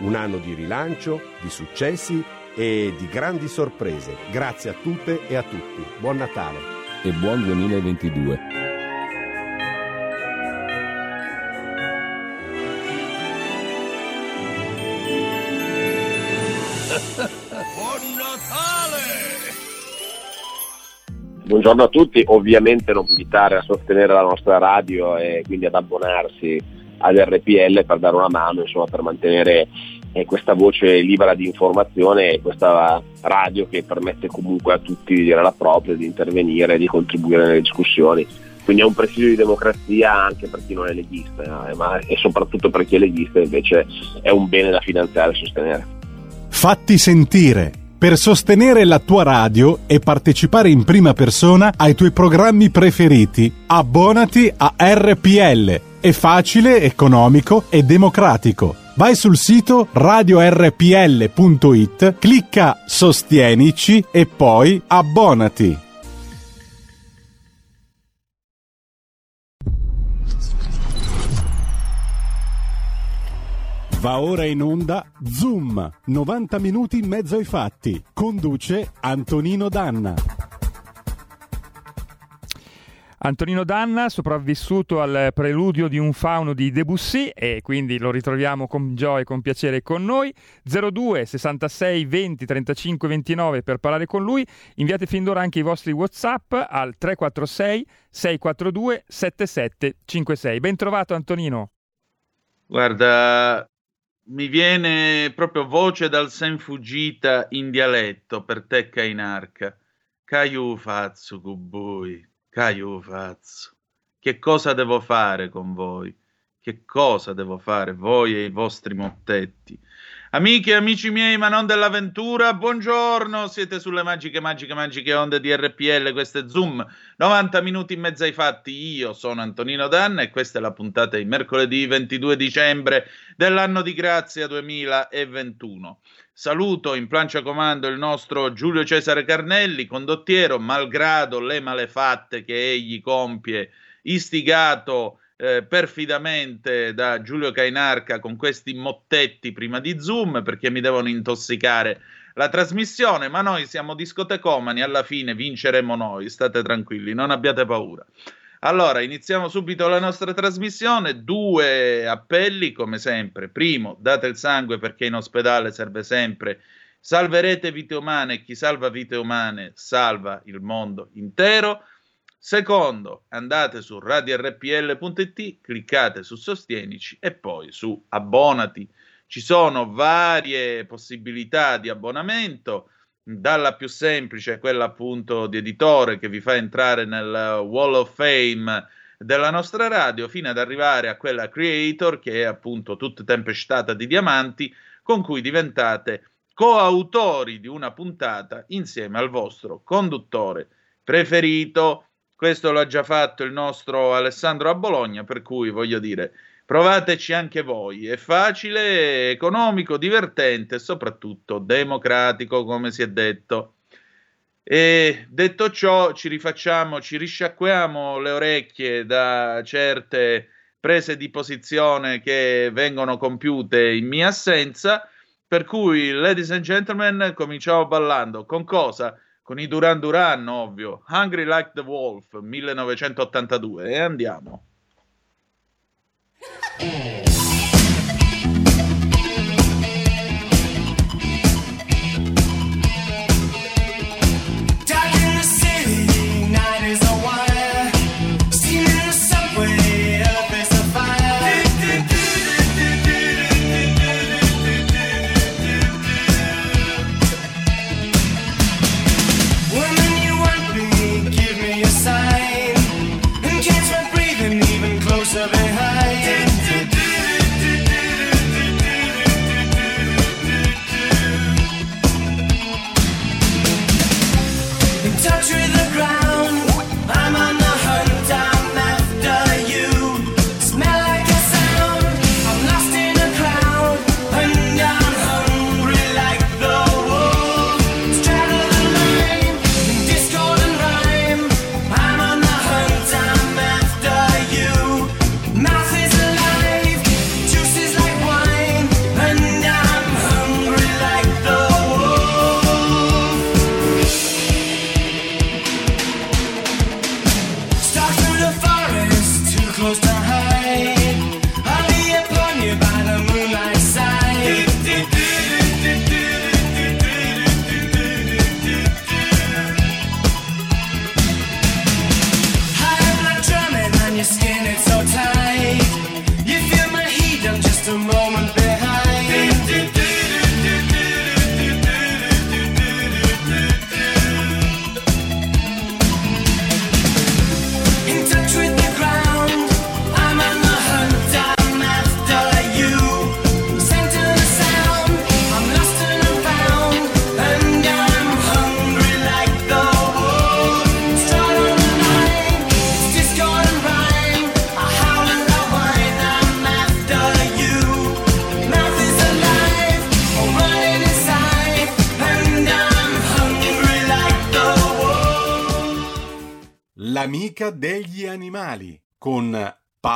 un anno di rilancio, di successi e di grandi sorprese. Grazie a tutte e a tutti. Buon Natale. E buon 2022. Buon Natale! Buongiorno a tutti, ovviamente non invitare a sostenere la nostra radio e quindi ad abbonarsi all'RPL per dare una mano, insomma, per mantenere eh, questa voce libera di informazione questa radio che permette comunque a tutti di dire la propria, di intervenire, di contribuire nelle discussioni. Quindi è un presidio di democrazia anche per chi non è leghista, eh, ma, e soprattutto per chi è leghista invece è un bene da finanziare e sostenere. Fatti sentire per sostenere la tua radio e partecipare in prima persona ai tuoi programmi preferiti. Abbonati a RPL è facile, economico e democratico. Vai sul sito radiorpl.it, clicca Sostienici e poi abbonati. Va ora in onda Zoom, 90 minuti in mezzo ai fatti. Conduce Antonino Danna. Antonino Danna, sopravvissuto al preludio di un fauno di Debussy e quindi lo ritroviamo con gioia e con piacere con noi. 02 66 20 35 29 per parlare con lui. Inviate fin d'ora anche i vostri WhatsApp al 346 642 7756. Ben trovato Antonino. Guarda, mi viene proprio voce dal sen fuggita in dialetto per te Cainarca. Caiu fazzo cubui. Caio Fazzo, che cosa devo fare con voi? Che cosa devo fare voi e i vostri mottetti? Amiche e amici miei, ma non dell'avventura, buongiorno, siete sulle magiche, magiche, magiche onde di RPL, questo è Zoom, 90 minuti in mezzo ai fatti, io sono Antonino Danna e questa è la puntata di mercoledì 22 dicembre dell'anno di grazia 2021. Saluto in plancia comando il nostro Giulio Cesare Carnelli, condottiero, malgrado le malefatte che egli compie, istigato eh, perfidamente da Giulio Cainarca con questi mottetti prima di Zoom perché mi devono intossicare la trasmissione, ma noi siamo discotecomani, alla fine vinceremo noi, state tranquilli, non abbiate paura. Allora, iniziamo subito la nostra trasmissione. Due appelli, come sempre. Primo, date il sangue perché in ospedale serve sempre. Salverete vite umane, chi salva vite umane salva il mondo intero. Secondo, andate su radiorpl.it, cliccate su Sostienici e poi su Abbonati. Ci sono varie possibilità di abbonamento dalla più semplice, quella appunto di editore che vi fa entrare nel Wall of Fame della nostra radio, fino ad arrivare a quella creator che è appunto tutta tempestata di diamanti, con cui diventate coautori di una puntata insieme al vostro conduttore preferito. Questo l'ha già fatto il nostro Alessandro a Bologna, per cui voglio dire, provateci anche voi. È facile, economico, divertente e soprattutto democratico, come si è detto. E detto ciò, ci rifacciamo, ci risciacquiamo le orecchie da certe prese di posizione che vengono compiute in mia assenza. Per cui, ladies and gentlemen, cominciamo ballando. Con cosa? Con i Duran Duran, ovvio. Hungry Like the Wolf, 1982. E andiamo. Yeah.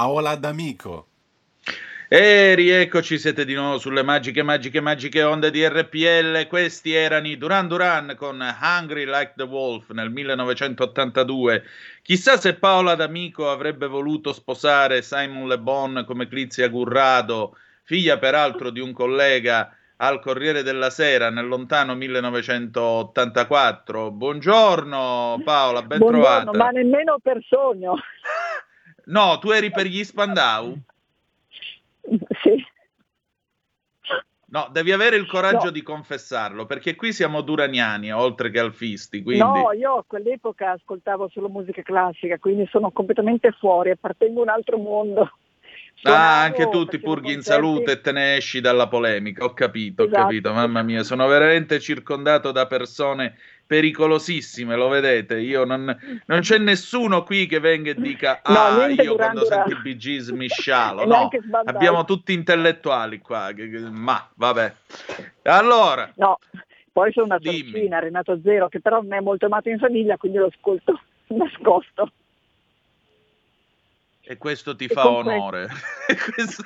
Paola D'Amico. E rieccoci, siete di nuovo sulle magiche, magiche, magiche onde di RPL. Questi erano i Duran Duran con Hungry Like the Wolf nel 1982. Chissà se Paola D'Amico avrebbe voluto sposare Simon Le Bon come Clizia Gurrado, figlia peraltro di un collega al Corriere della Sera nel lontano 1984. Buongiorno Paola, ben Buongiorno, trovata. ma nemmeno per sogno. No, tu eri per gli Spandau? Sì. No, devi avere il coraggio No. di confessarlo, perché qui siamo duraniani, oltre che alfisti, quindi... No, io a quell'epoca ascoltavo solo musica classica, quindi sono completamente fuori, appartengo a un altro mondo. Suonavo, Ah, anche tu ti purghi in concerti. salute e te ne esci dalla polemica. Ho capito, ho Esatto. capito, mamma mia, sono veramente circondato da persone pericolosissime, lo vedete? Io non, non c'è nessuno qui che venga e dica No, ah, io quando Duran." sento i Bee Gees mi scialo. E No, abbiamo tutti intellettuali qua, ma vabbè. Allora, No, poi sono una Dimmi. sorcina, Renato Zero, che però non è molto amato in famiglia, quindi lo ascolto nascosto. e questo ti E fa onore. Questo-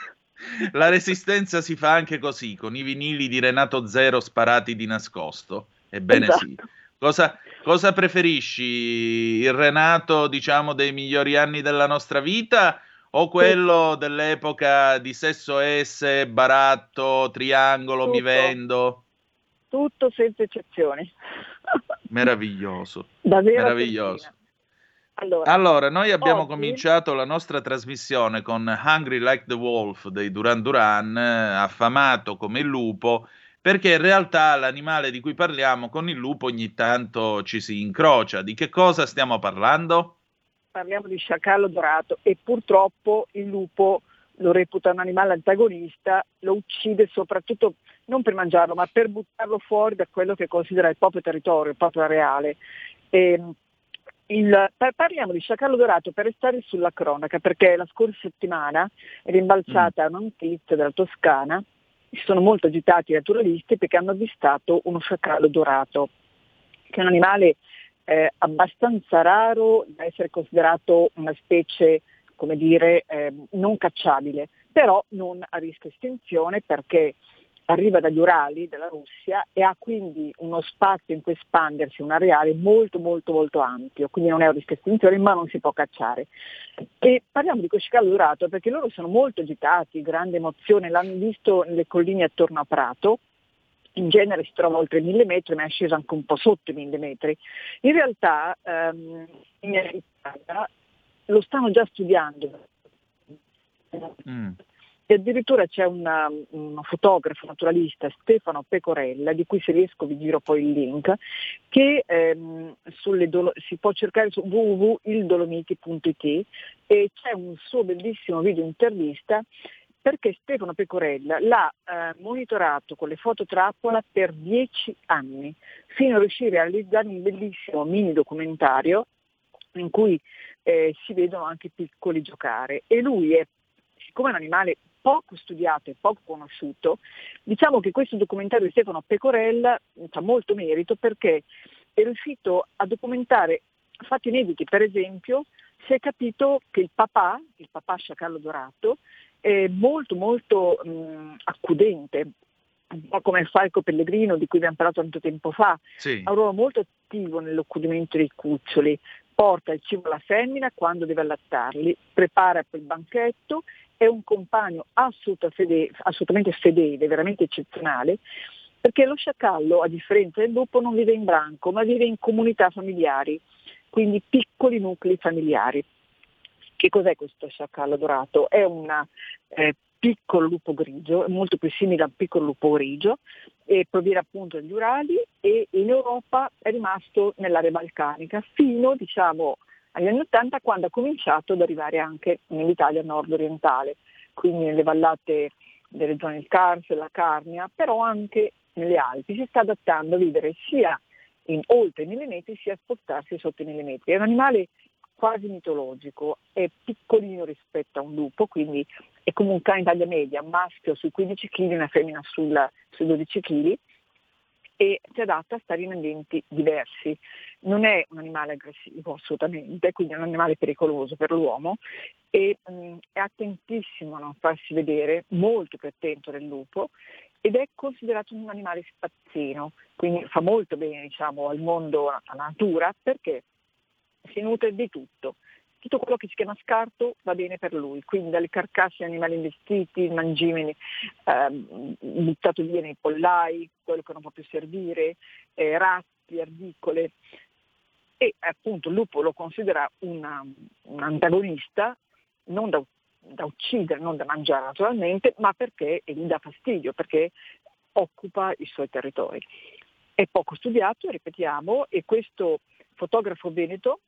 La resistenza si fa anche così, con i vinili di Renato Zero sparati di nascosto. Ebbene Esatto. sì. Cosa, cosa preferisci? Il Renato, diciamo, dei migliori anni della nostra vita o quello dell'epoca di Sesso S, Baratto, Triangolo, Mi Tutto. Vendo? Tutto senza eccezioni. Meraviglioso, Davvero. meraviglioso. Allora, Allora, noi abbiamo Oggi- cominciato la nostra trasmissione con Hungry Like the Wolf dei Duran Duran, eh, affamato come il lupo, perché in realtà l'animale di cui parliamo con il lupo ogni tanto ci si incrocia. Di che cosa stiamo parlando? Parliamo di sciacallo dorato e purtroppo il lupo lo reputa un animale antagonista, lo uccide soprattutto non per mangiarlo, ma per buttarlo fuori da quello che considera il proprio territorio, il proprio areale. E, ehm, il, parliamo di sciacallo dorato per restare sulla cronaca, perché la scorsa settimana è rimbalzata mm. una notizia della Toscana, sono molto agitati i naturalisti perché hanno avvistato uno sciacallo dorato, che è un animale eh, abbastanza raro da essere considerato una specie come dire, eh, non cacciabile, però non a rischio estinzione perché arriva dagli Urali della Russia e ha quindi uno spazio in cui espandersi, un areale molto molto molto ampio, quindi non è un rischio estinzione ma non si può cacciare. E parliamo di Coscicalo Dorato perché loro sono molto agitati, grande emozione, l'hanno visto nelle colline attorno a Prato, in genere si trova oltre i mille metri ma è sceso anche un po' sotto i mille metri. In realtà ehm, in Italia lo stanno già studiando. Mm. E addirittura c'è un fotografo naturalista, Stefano Pecorella, di cui se riesco vi giro poi il link, che ehm, dolo- si può cercare su www.ildolomiti.it e c'è un suo bellissimo video intervista perché Stefano Pecorella l'ha eh, monitorato con le foto trappola per dieci anni, fino a riuscire a realizzare un bellissimo mini documentario in cui eh, si vedono anche piccoli giocare. E lui è, siccome è un animale poco studiato e poco conosciuto, diciamo che questo documentario di Stefano Pecorella ha molto merito perché è riuscito a documentare fatti inediti, per esempio si è capito che il papà, il papà sciacallo dorato, è molto molto mh, accudente, un po' come il falco pellegrino di cui abbiamo parlato tanto tempo fa, sì. ha un ruolo molto attivo nell'accudimento dei cuccioli, porta il cibo alla femmina quando deve allattarli, prepara il banchetto, è un compagno assolutamente fedele, veramente eccezionale, perché lo sciacallo, a differenza del lupo, non vive in branco, ma vive in comunità familiari, quindi piccoli nuclei familiari. Che cos'è questo sciacallo dorato? È un eh, piccolo lupo grigio, molto più simile a un piccolo lupo grigio, e proviene appunto dagli Urali e in Europa è rimasto nell'area balcanica fino diciamo, agli anni 80 quando ha cominciato ad arrivare anche nell'Italia nord-orientale, quindi nelle vallate delle zone del Carso la Carnia, però anche nelle Alpi. Si sta adattando a vivere sia in oltre i mille metri sia a spostarsi sotto i mille metri. È un animale quasi mitologico, è piccolino rispetto a un lupo, quindi è come un cane taglia media, maschio sui 15 kg, una femmina sul, sui 12 kg e si adatta a stare in ambienti diversi. Non è un animale aggressivo assolutamente, quindi è un animale pericoloso per l'uomo e mh, è attentissimo a non farsi vedere, molto più attento del lupo ed è considerato un animale spazzino, quindi fa molto bene diciamo, al mondo, alla natura, perché si nutre di tutto. Tutto quello che si chiama scarto va bene per lui, quindi dalle carcasse di animali investiti, mangimeni ehm, buttato via nei pollai, quello che non può più servire, eh, ratti, ardicole. E appunto lupo lo considera una, un antagonista non da, da uccidere, non da mangiare naturalmente, ma perché gli dà fastidio, perché occupa i suoi territori. È poco studiato, ripetiamo, e questo fotografo veneto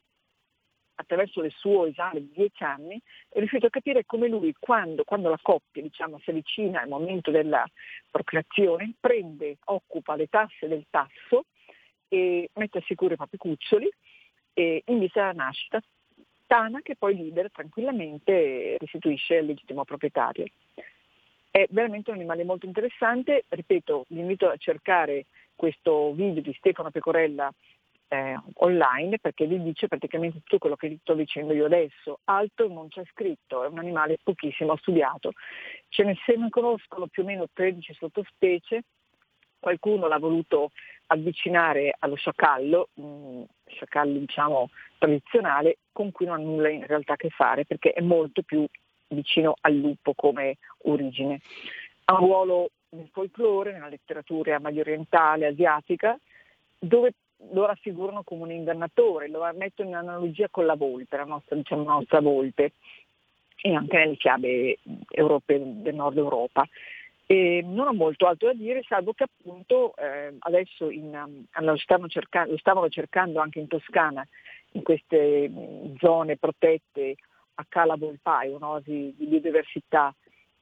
attraverso il suo esame di dieci anni, è riuscito a capire come lui, quando, quando la coppia diciamo, si avvicina al momento della procreazione, prende, occupa le tasse del tasso e mette a sicuro i propri cuccioli in vista della nascita tana che poi libera tranquillamente e restituisce al legittimo proprietario. È veramente un animale molto interessante, ripeto, vi invito a cercare questo video di Stefano Pecorella eh, online perché vi dice praticamente tutto quello che sto dicendo io adesso. Altro non c'è scritto, è un animale pochissimo studiato. Ce ne se ne conoscono più o meno 13 sottospecie, qualcuno l'ha voluto avvicinare allo sciacallo, mh, sciacallo diciamo tradizionale, con cui non ha nulla in realtà a che fare perché è molto più vicino al lupo come origine. Ha un ruolo nel folklore, nella letteratura medio orientale, asiatica, dove lo raffigurano come un ingannatore, lo mettono in analogia con la volpe, la nostra, diciamo, nostra volpe, e anche nelle fiabe europee del nord Europa. E non ho molto altro da dire, salvo che appunto eh, adesso in, um, lo, cercando, lo, stavano cercando anche in Toscana, in queste mm, zone protette a Cala Volpai, un'oasi di biodiversità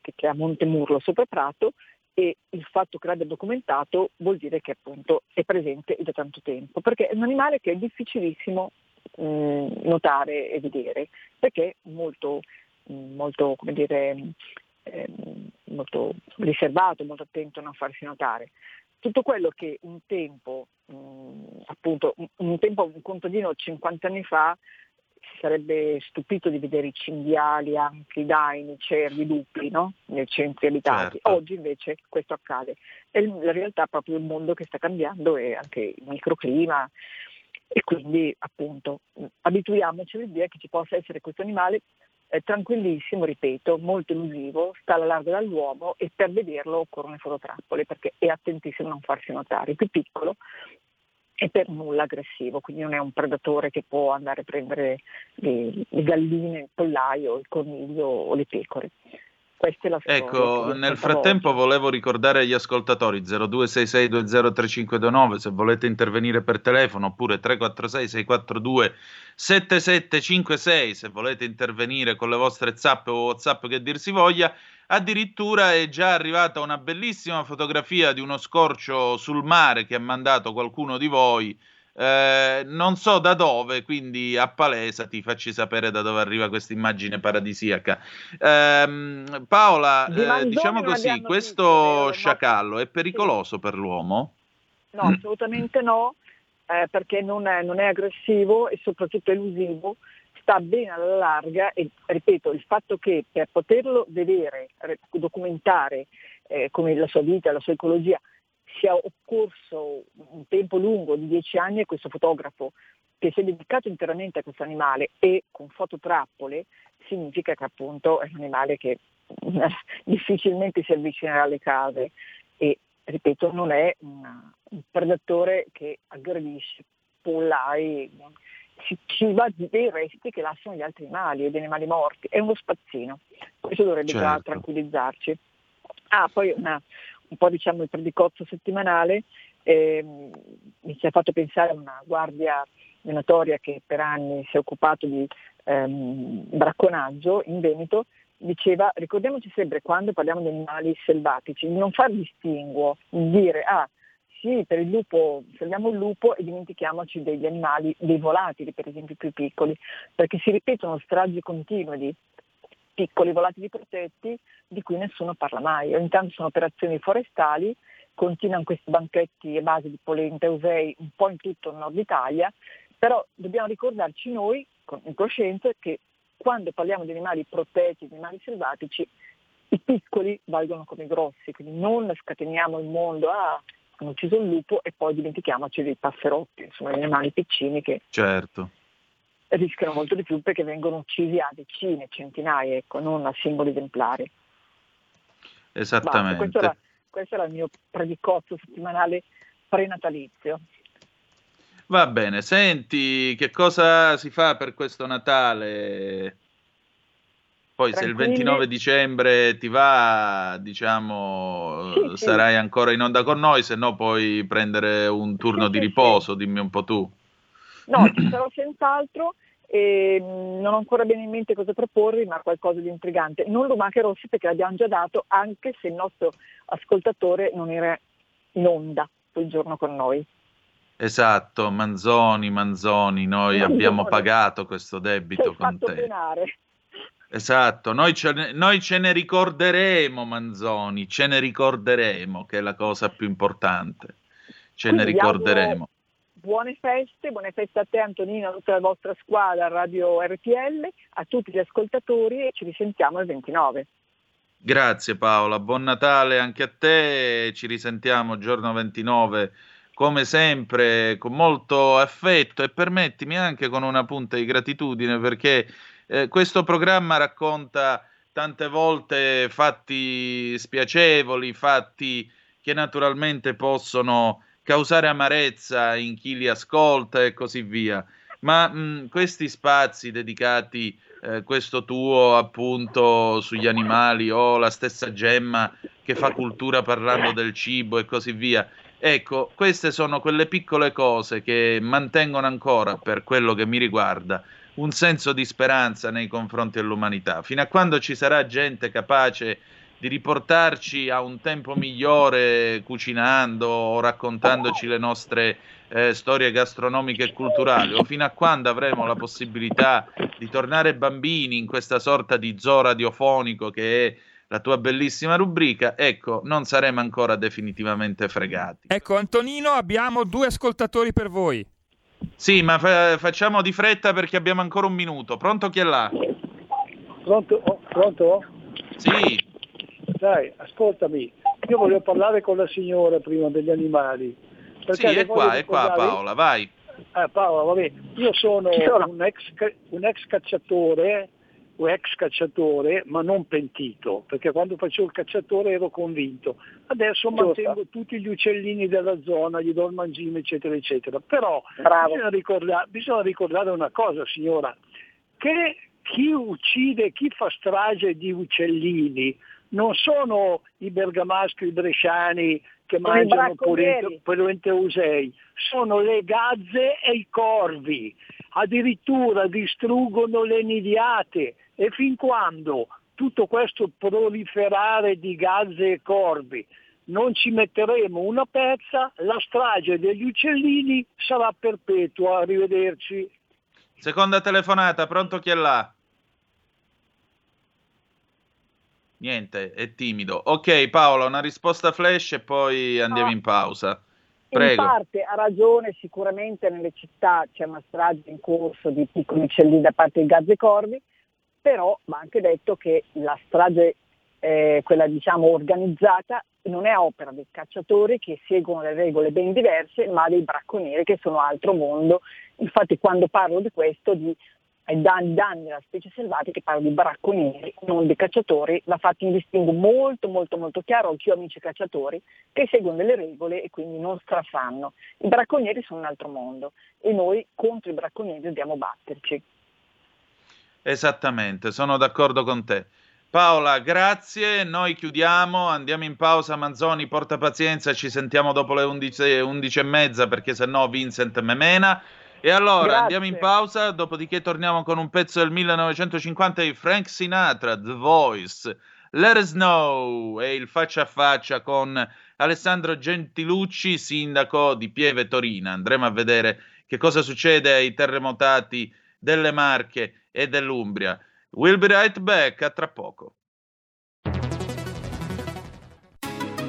che, è a Montemurlo sopra Prato, e il fatto che l'abbia documentato vuol dire che appunto è presente da tanto tempo, perché è un animale che è difficilissimo mh, mm, notare e vedere, perché molto, mm, molto come dire, Ehm, molto riservato, molto attento a non farsi notare. Tutto quello che un tempo, mh, mm, appunto, un, tempo, un contadino 50 anni fa si sarebbe stupito di vedere i cinghiali, anche i daini, i cervi, i lupi no? nei centri abitati. Certo. Oggi invece questo accade. È la realtà proprio del mondo che sta cambiando e anche il microclima e quindi appunto abituiamoci all'idea che ci possa essere questo animale è tranquillissimo, ripeto, molto elusivo, sta alla larga dall'uomo e per vederlo occorrono le fototrappole perché è attentissimo a non farsi notare. È più piccolo e per nulla aggressivo, quindi non è un predatore che può andare a prendere le, le galline, il pollaio, il coniglio o le pecore. Ecco, nel frattempo oggi. volevo ricordare agli ascoltatori 0266203529 se volete intervenire per telefono oppure 346 642 7756 se volete intervenire con le vostre zap o whatsapp che dir si voglia. Addirittura è già arrivata una bellissima fotografia di uno scorcio sul mare che ha mandato qualcuno di voi eh, non so da dove, quindi a palesa ti facci sapere da dove arriva questa immagine paradisiaca. Eh, Paola, eh, diciamo così, questo visto, sciacallo è pericoloso sì. per l'uomo? No, assolutamente no, eh, perché non è, non è aggressivo e soprattutto elusivo sta bene alla larga e ripeto il fatto che per poterlo vedere, documentare eh, come la sua vita, la sua ecologia sia occorso un tempo lungo di dieci anni a questo fotografo che si è dedicato interamente a questo animale e con fototrappole significa che appunto è un animale che difficilmente si avvicinerà alle case e ripeto non è una, un predatore che aggredisce pollai, ci, ci va dei resti che lasciano gli altri animali e degli animali morti, è uno spazzino, questo dovrebbe certo. già tranquillizzarci. Ah, poi una, un po' diciamo il predicozzo settimanale, eh, mi si è fatto pensare a una guardia venatoria che per anni si è occupato di ehm, bracconaggio in Veneto, diceva ricordiamoci sempre quando parliamo di animali selvatici, di non far distinguo, di dire ah sì, per il lupo, salviamo il lupo e dimentichiamoci degli animali, dei volatili per esempio più piccoli, perché si ripetono stragi continue di piccoli volatili protetti di cui nessuno parla mai. Ogni tanto sono operazioni forestali, continuano questi banchetti a base di polenta usei un po' in tutto il nord Italia, però dobbiamo ricordarci noi, in coscienza, che quando parliamo di animali protetti, di animali selvatici, i piccoli valgono come i grossi, quindi non scateniamo il mondo, ah, hanno ucciso il lupo e poi dimentichiamoci dei passerotti, insomma, gli animali piccini che certo rischiano molto di più perché vengono uccisi a decine, centinaia, ecco, non a singoli esemplari. Esattamente. Questo era, questo era il mio predicozzo settimanale prenatalizio. Va bene, senti che cosa si fa per questo Natale? Poi se il 29 dicembre ti va, diciamo, sì, sarai sì. ancora in onda con noi, se no puoi prendere un turno sì, di riposo, dimmi un po' tu. No, ci sarò senz'altro e mm, non ho ancora bene in mente cosa proporvi, ma qualcosa di intrigante. Non Lumache Rossi perché l'abbiamo già dato, anche se il nostro ascoltatore non era in onda quel giorno con noi. Esatto, Manzoni, Manzoni, noi Manzoni. abbiamo pagato questo debito con te. Penare. Esatto, noi ce, ne, noi ce ne ricorderemo, Manzoni, ce ne ricorderemo, che è la cosa più importante. Ce Quindi ne ricorderemo buone feste, buone feste a te Antonino, a tutta la vostra squadra Radio RTL, a tutti gli ascoltatori e ci risentiamo il 29. Grazie Paola, buon Natale anche a te, ci risentiamo giorno 29 come sempre con molto affetto e permettimi anche con una punta di gratitudine perché eh, questo programma racconta tante volte fatti spiacevoli, fatti che naturalmente possono causare amarezza in chi li ascolta e così via. Ma mh, questi spazi dedicati eh, questo tuo appunto sugli animali o la stessa Gemma che fa cultura parlando del cibo e così via. Ecco, queste sono quelle piccole cose che mantengono ancora, per quello che mi riguarda, un senso di speranza nei confronti dell'umanità. Fino a quando ci sarà gente capace di riportarci a un tempo migliore cucinando o raccontandoci le nostre eh, storie gastronomiche e culturali, o fino a quando avremo la possibilità di tornare bambini in questa sorta di zoo radiofonico che è la tua bellissima rubrica, ecco, non saremo ancora definitivamente fregati. Ecco, Antonino, abbiamo due ascoltatori per voi. Sì, ma fa- facciamo di fretta perché abbiamo ancora un minuto. Pronto chi è là? Pronto? Oh, pronto? Sì. Dai, ascoltami, io volevo parlare con la signora prima degli animali. Sì, è qua, è qua Paola, vai. Eh, Paola, vabbè, io sono un ex, un ex cacciatore, un ex cacciatore, ma non pentito, perché quando facevo il cacciatore ero convinto. Adesso mantengo tutti gli uccellini della zona, gli do il mangime, eccetera, eccetera. Però bisogna ricordare, bisogna ricordare una cosa, signora, che chi uccide, chi fa strage di uccellini non sono i bergamaschi, i bresciani che Sono mangiano bracconieri. polente usei, sono le gazze e i corvi. Addirittura distruggono le nidiate e fin quando tutto questo proliferare di gazze e corvi non ci metteremo una pezza, la strage degli uccellini sarà perpetua. Arrivederci. Seconda telefonata, pronto chi è là? Niente, è timido. Ok, Paola, una risposta flash e poi andiamo No. in pausa. In Prego. parte ha ragione, sicuramente nelle città c'è una strage in corso di piccoli uccellini da parte di gazze corvi, però va anche detto che la strage, eh, quella diciamo organizzata, non è opera dei cacciatori che seguono le regole ben diverse, ma dei bracconieri che sono altro mondo. Infatti quando parlo di questo, di ai danni, danni alla specie selvatica, parlo di bracconieri, non di cacciatori, va fatto un distinguo molto molto molto chiaro, anch'io amici cacciatori, che seguono delle regole e quindi non strafanno. I bracconieri sono un altro mondo e noi contro i bracconieri dobbiamo batterci. Esattamente, sono d'accordo con te. Paola, grazie. Noi chiudiamo, andiamo in pausa. Manzoni, porta pazienza, ci sentiamo dopo le 11, 11 e mezza perché sennò Vincent me mena. E allora Grazie. andiamo in pausa, dopodiché torniamo con un pezzo del 1950 di Frank Sinatra, The Voice. Let us know e il faccia a faccia con Alessandro Gentilucci, sindaco di Pieve Torina. Andremo a vedere che cosa succede ai terremotati delle Marche e dell'Umbria. We'll be right back, a tra poco.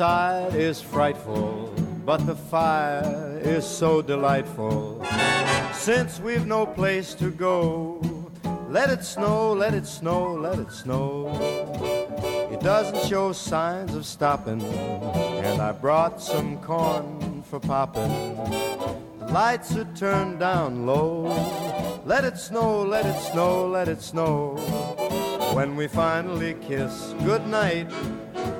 Outside is frightful, but the fire is so delightful. Since we've no place to go, let it snow, let it snow, let it snow. It doesn't show signs of stopping, and I brought some corn for popping. Lights are turned down low. Let it snow, let it snow, let it snow. When we finally kiss goodnight,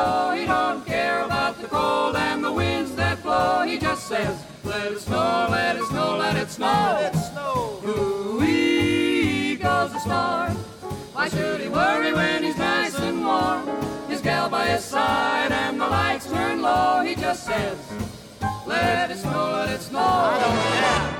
snow. He don't care about the cold and the winds that blow. He just says, let it snow, let it snow, let it snow. Let it snow. Ooh-wee goes the storm. Why should he worry when he's nice and warm? His gal by his side and the lights turn low. He just says, let it snow, let it snow. I don't care.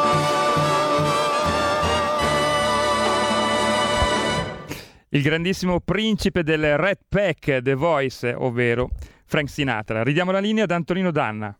Il grandissimo principe del Red Pack, The Voice, ovvero Frank Sinatra. Ridiamo la linea ad Antonino Danna.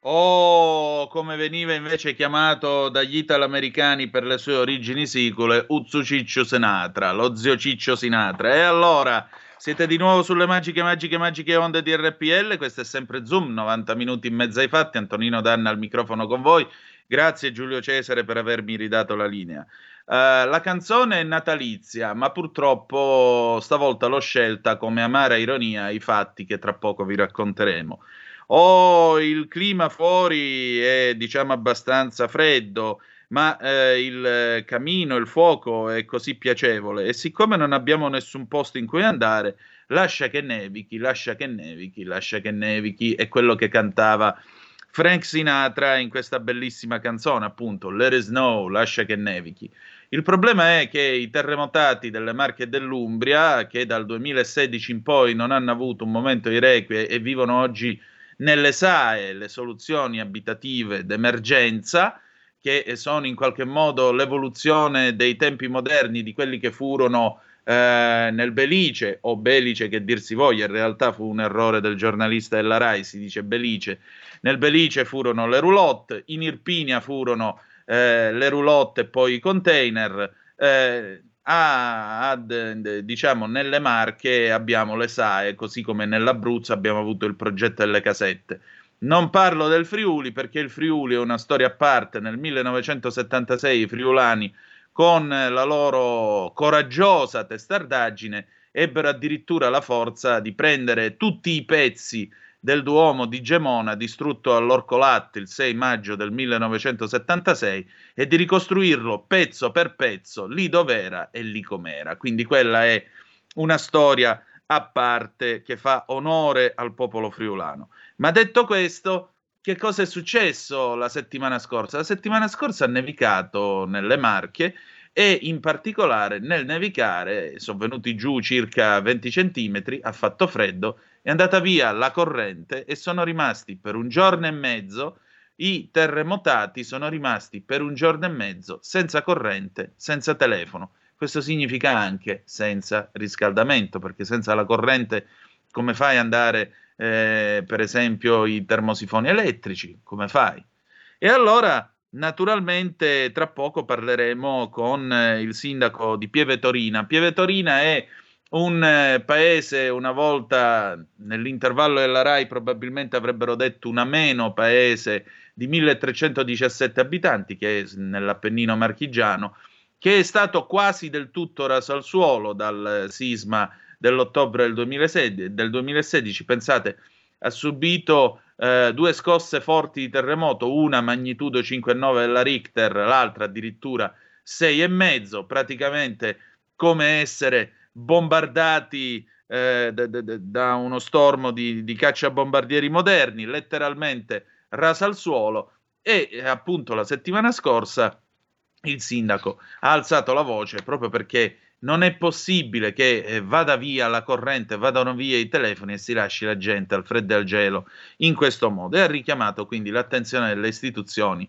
Oh, come veniva invece chiamato dagli italo-americani per le sue origini sicule, Uzzu Ciccio Sinatra, lo zio Ciccio Sinatra. E allora, siete di nuovo sulle magiche, magiche, magiche onde di RPL, questo è sempre Zoom, 90 minuti in mezzo ai fatti, Antonino Danna al microfono con voi. Grazie Giulio Cesare per avermi ridato la linea. Uh, la canzone è natalizia, ma purtroppo stavolta l'ho scelta come amara ironia ai fatti che tra poco vi racconteremo. Oh, il clima fuori è diciamo abbastanza freddo, ma eh, il camino, il fuoco è così piacevole e siccome non abbiamo nessun posto in cui andare, lascia che nevichi, lascia che nevichi, lascia che nevichi, è quello che cantava Frank Sinatra in questa bellissima canzone, appunto, Let it snow, lascia che nevichi. Il problema è che i terremotati delle Marche e dell'Umbria, che dal 2016 in poi non hanno avuto un momento di requie e vivono oggi nelle SAE, le soluzioni abitative d'emergenza, che sono in qualche modo l'evoluzione dei tempi moderni di quelli che furono eh, nel Belice, o Belice che dir si voglia, in realtà fu un errore del giornalista della RAI, si dice Belice. Nel Belice furono le roulotte, in Irpinia furono eh, le roulotte e poi i container. Eh, a, ad, diciamo nelle Marche abbiamo le SAE, così come nell'Abruzzo abbiamo avuto il progetto delle casette. Non parlo del Friuli perché il Friuli è una storia a parte. Nel 1976 i friulani, con la loro coraggiosa testardaggine, ebbero addirittura la forza di prendere tutti i pezzi del Duomo di Gemona distrutto all'Orcolat il 6 maggio del 1976 e di ricostruirlo pezzo per pezzo lì dov'era e lì com'era. Quindi quella è una storia a parte che fa onore al popolo friulano. Ma detto questo, che cosa è successo la settimana scorsa? La settimana scorsa ha nevicato nelle Marche e in particolare nel nevicare sono venuti giù circa 20 centimetri, ha fatto freddo è andata via la corrente e sono rimasti per un giorno e mezzo i terremotati sono rimasti per un giorno e mezzo senza corrente, senza telefono. Questo significa anche senza riscaldamento, perché senza la corrente come fai ad andare, eh, per esempio, i termosifoni elettrici? Come fai? E allora, naturalmente, tra poco parleremo con eh, il sindaco di Pieve Torina. Pieve Torina è un eh, paese una volta nell'intervallo della RAI probabilmente avrebbero detto una meno paese di 1317 abitanti che è nell'Appennino marchigiano che è stato quasi del tutto raso al suolo dal sisma dell'ottobre del 2016, del 2016. pensate ha subito eh, due scosse forti di terremoto una magnitudo 5,9 della Richter l'altra addirittura 6,5 praticamente come essere bombardati eh, d- d- da uno stormo di, di cacciabombardieri moderni, letteralmente rasa al suolo e eh, appunto la settimana scorsa il sindaco ha alzato la voce proprio perché non è possibile che eh, vada via la corrente, vadano via i telefoni e si lasci la gente al freddo e al gelo in questo modo. E ha richiamato quindi l'attenzione delle istituzioni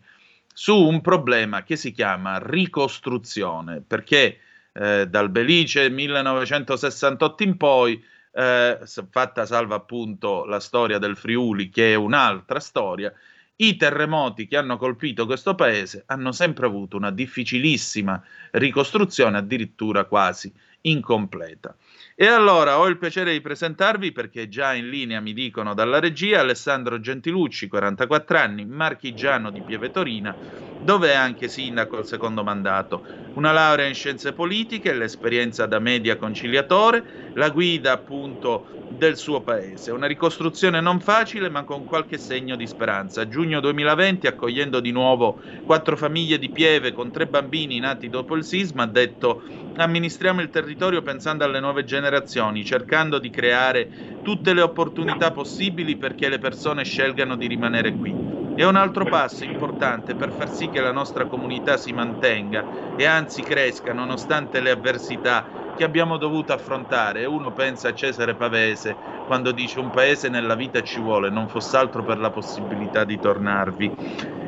su un problema che si chiama ricostruzione, perché eh, dal Belice 1968 in poi, eh, fatta salva appunto la storia del Friuli, che è un'altra storia, i terremoti che hanno colpito questo paese hanno sempre avuto una difficilissima ricostruzione, addirittura quasi incompleta. E allora ho il piacere di presentarvi, perché già in linea mi dicono dalla regia, Alessandro Gentilucci, 44 anni, marchigiano di Pieve Torina, dove è anche sindaco al secondo mandato. Una laurea in scienze politiche, l'esperienza da media conciliatore, la guida appunto del suo paese. Una ricostruzione non facile, ma con qualche segno di speranza. Giugno 2020, accogliendo di nuovo quattro famiglie di Pieve con tre bambini nati dopo il sisma, ha detto amministriamo il territorio pensando alle nuove generazioni, cercando di creare tutte le opportunità possibili perché le persone scelgano di rimanere qui. È un altro passo importante per far sì che la nostra comunità si mantenga e anzi cresca nonostante le avversità che abbiamo dovuto affrontare. Uno pensa a Cesare Pavese quando dice un paese nella vita ci vuole, non fosse altro per la possibilità di tornarvi.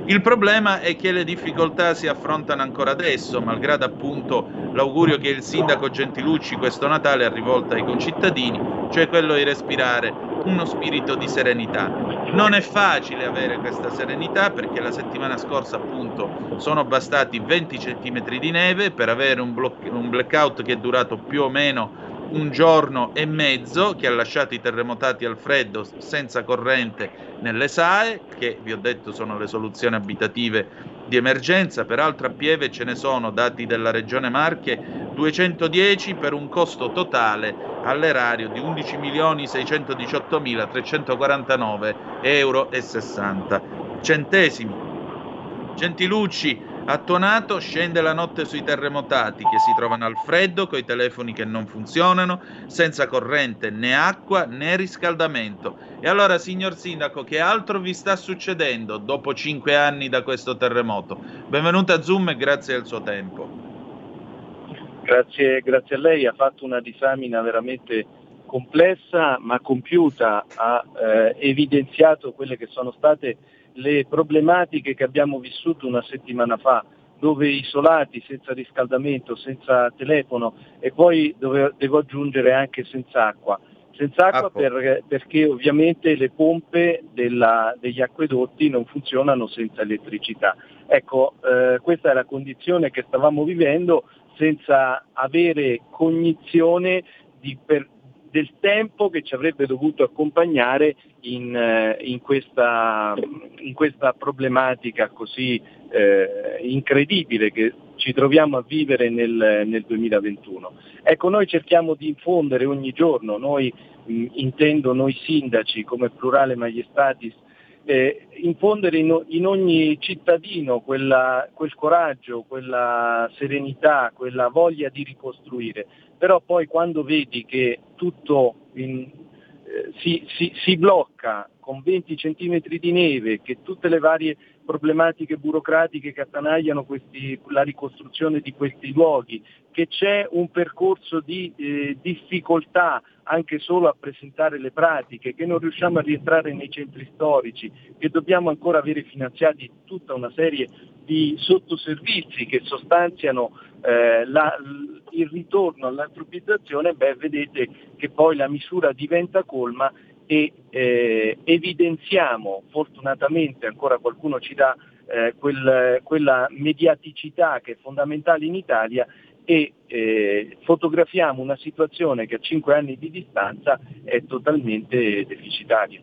Il problema è che le difficoltà si affrontano ancora adesso, malgrado appunto l'augurio che il sindaco Gentilucci questo Natale ha rivolto ai concittadini, cioè quello di respirare uno spirito di serenità. Non è facile avere questa serenità perché la settimana scorsa appunto sono bastati 20 cm di neve per avere un, block- un blackout che è durato più o meno un giorno e mezzo che ha lasciato i terremotati al freddo senza corrente nelle SAE, che vi ho detto sono le soluzioni abitative di emergenza. Peraltro a Pieve ce ne sono, dati della Regione Marche, 210 per un costo totale all'erario di 11.618.349 euro 60 centesimi. Gentilucci a scende la notte sui terremotati che si trovano al freddo, coi telefoni che non funzionano, senza corrente né acqua né riscaldamento. E allora, signor Sindaco, che altro vi sta succedendo dopo cinque anni da questo terremoto? Benvenuto a Zoom e grazie del suo tempo. Grazie, grazie a lei, ha fatto una disamina veramente complessa ma compiuta, ha eh, evidenziato quelle che sono state le problematiche che abbiamo vissuto una settimana fa, dove isolati, senza riscaldamento, senza telefono e poi dove, devo aggiungere anche senza acqua. Senza acqua per, perché ovviamente le pompe della, degli acquedotti non funzionano senza elettricità. Ecco, eh, questa è la condizione che stavamo vivendo senza avere cognizione di, per, del tempo che ci avrebbe dovuto accompagnare in, eh, in, questa, in questa, problematica così eh, incredibile che ci troviamo a vivere nel, nel, 2021. Ecco, noi cerchiamo di infondere ogni giorno, noi mh, intendo noi sindaci come plurale maiestatis, eh, infondere in, in, ogni cittadino quella, quel coraggio, quella serenità, quella voglia di ricostruire. Però poi quando vedi che tutto in, si, si, si, blocca con 20 cm di neve, che tutte le varie problematiche burocratiche che attanagliano questi, la ricostruzione di questi luoghi, che c'è un percorso di eh, difficoltà anche solo a presentare le pratiche, che non riusciamo a rientrare nei centri storici, che dobbiamo ancora avere finanziati tutta una serie di sottoservizi che sostanziano eh, la, il ritorno all'antropizzazione, beh, vedete che poi la misura diventa colma e eh, evidenziamo, fortunatamente ancora qualcuno ci dà eh, quel, quella mediaticità che è fondamentale in Italia e eh, fotografiamo una situazione che a cinque anni di distanza è totalmente deficitaria.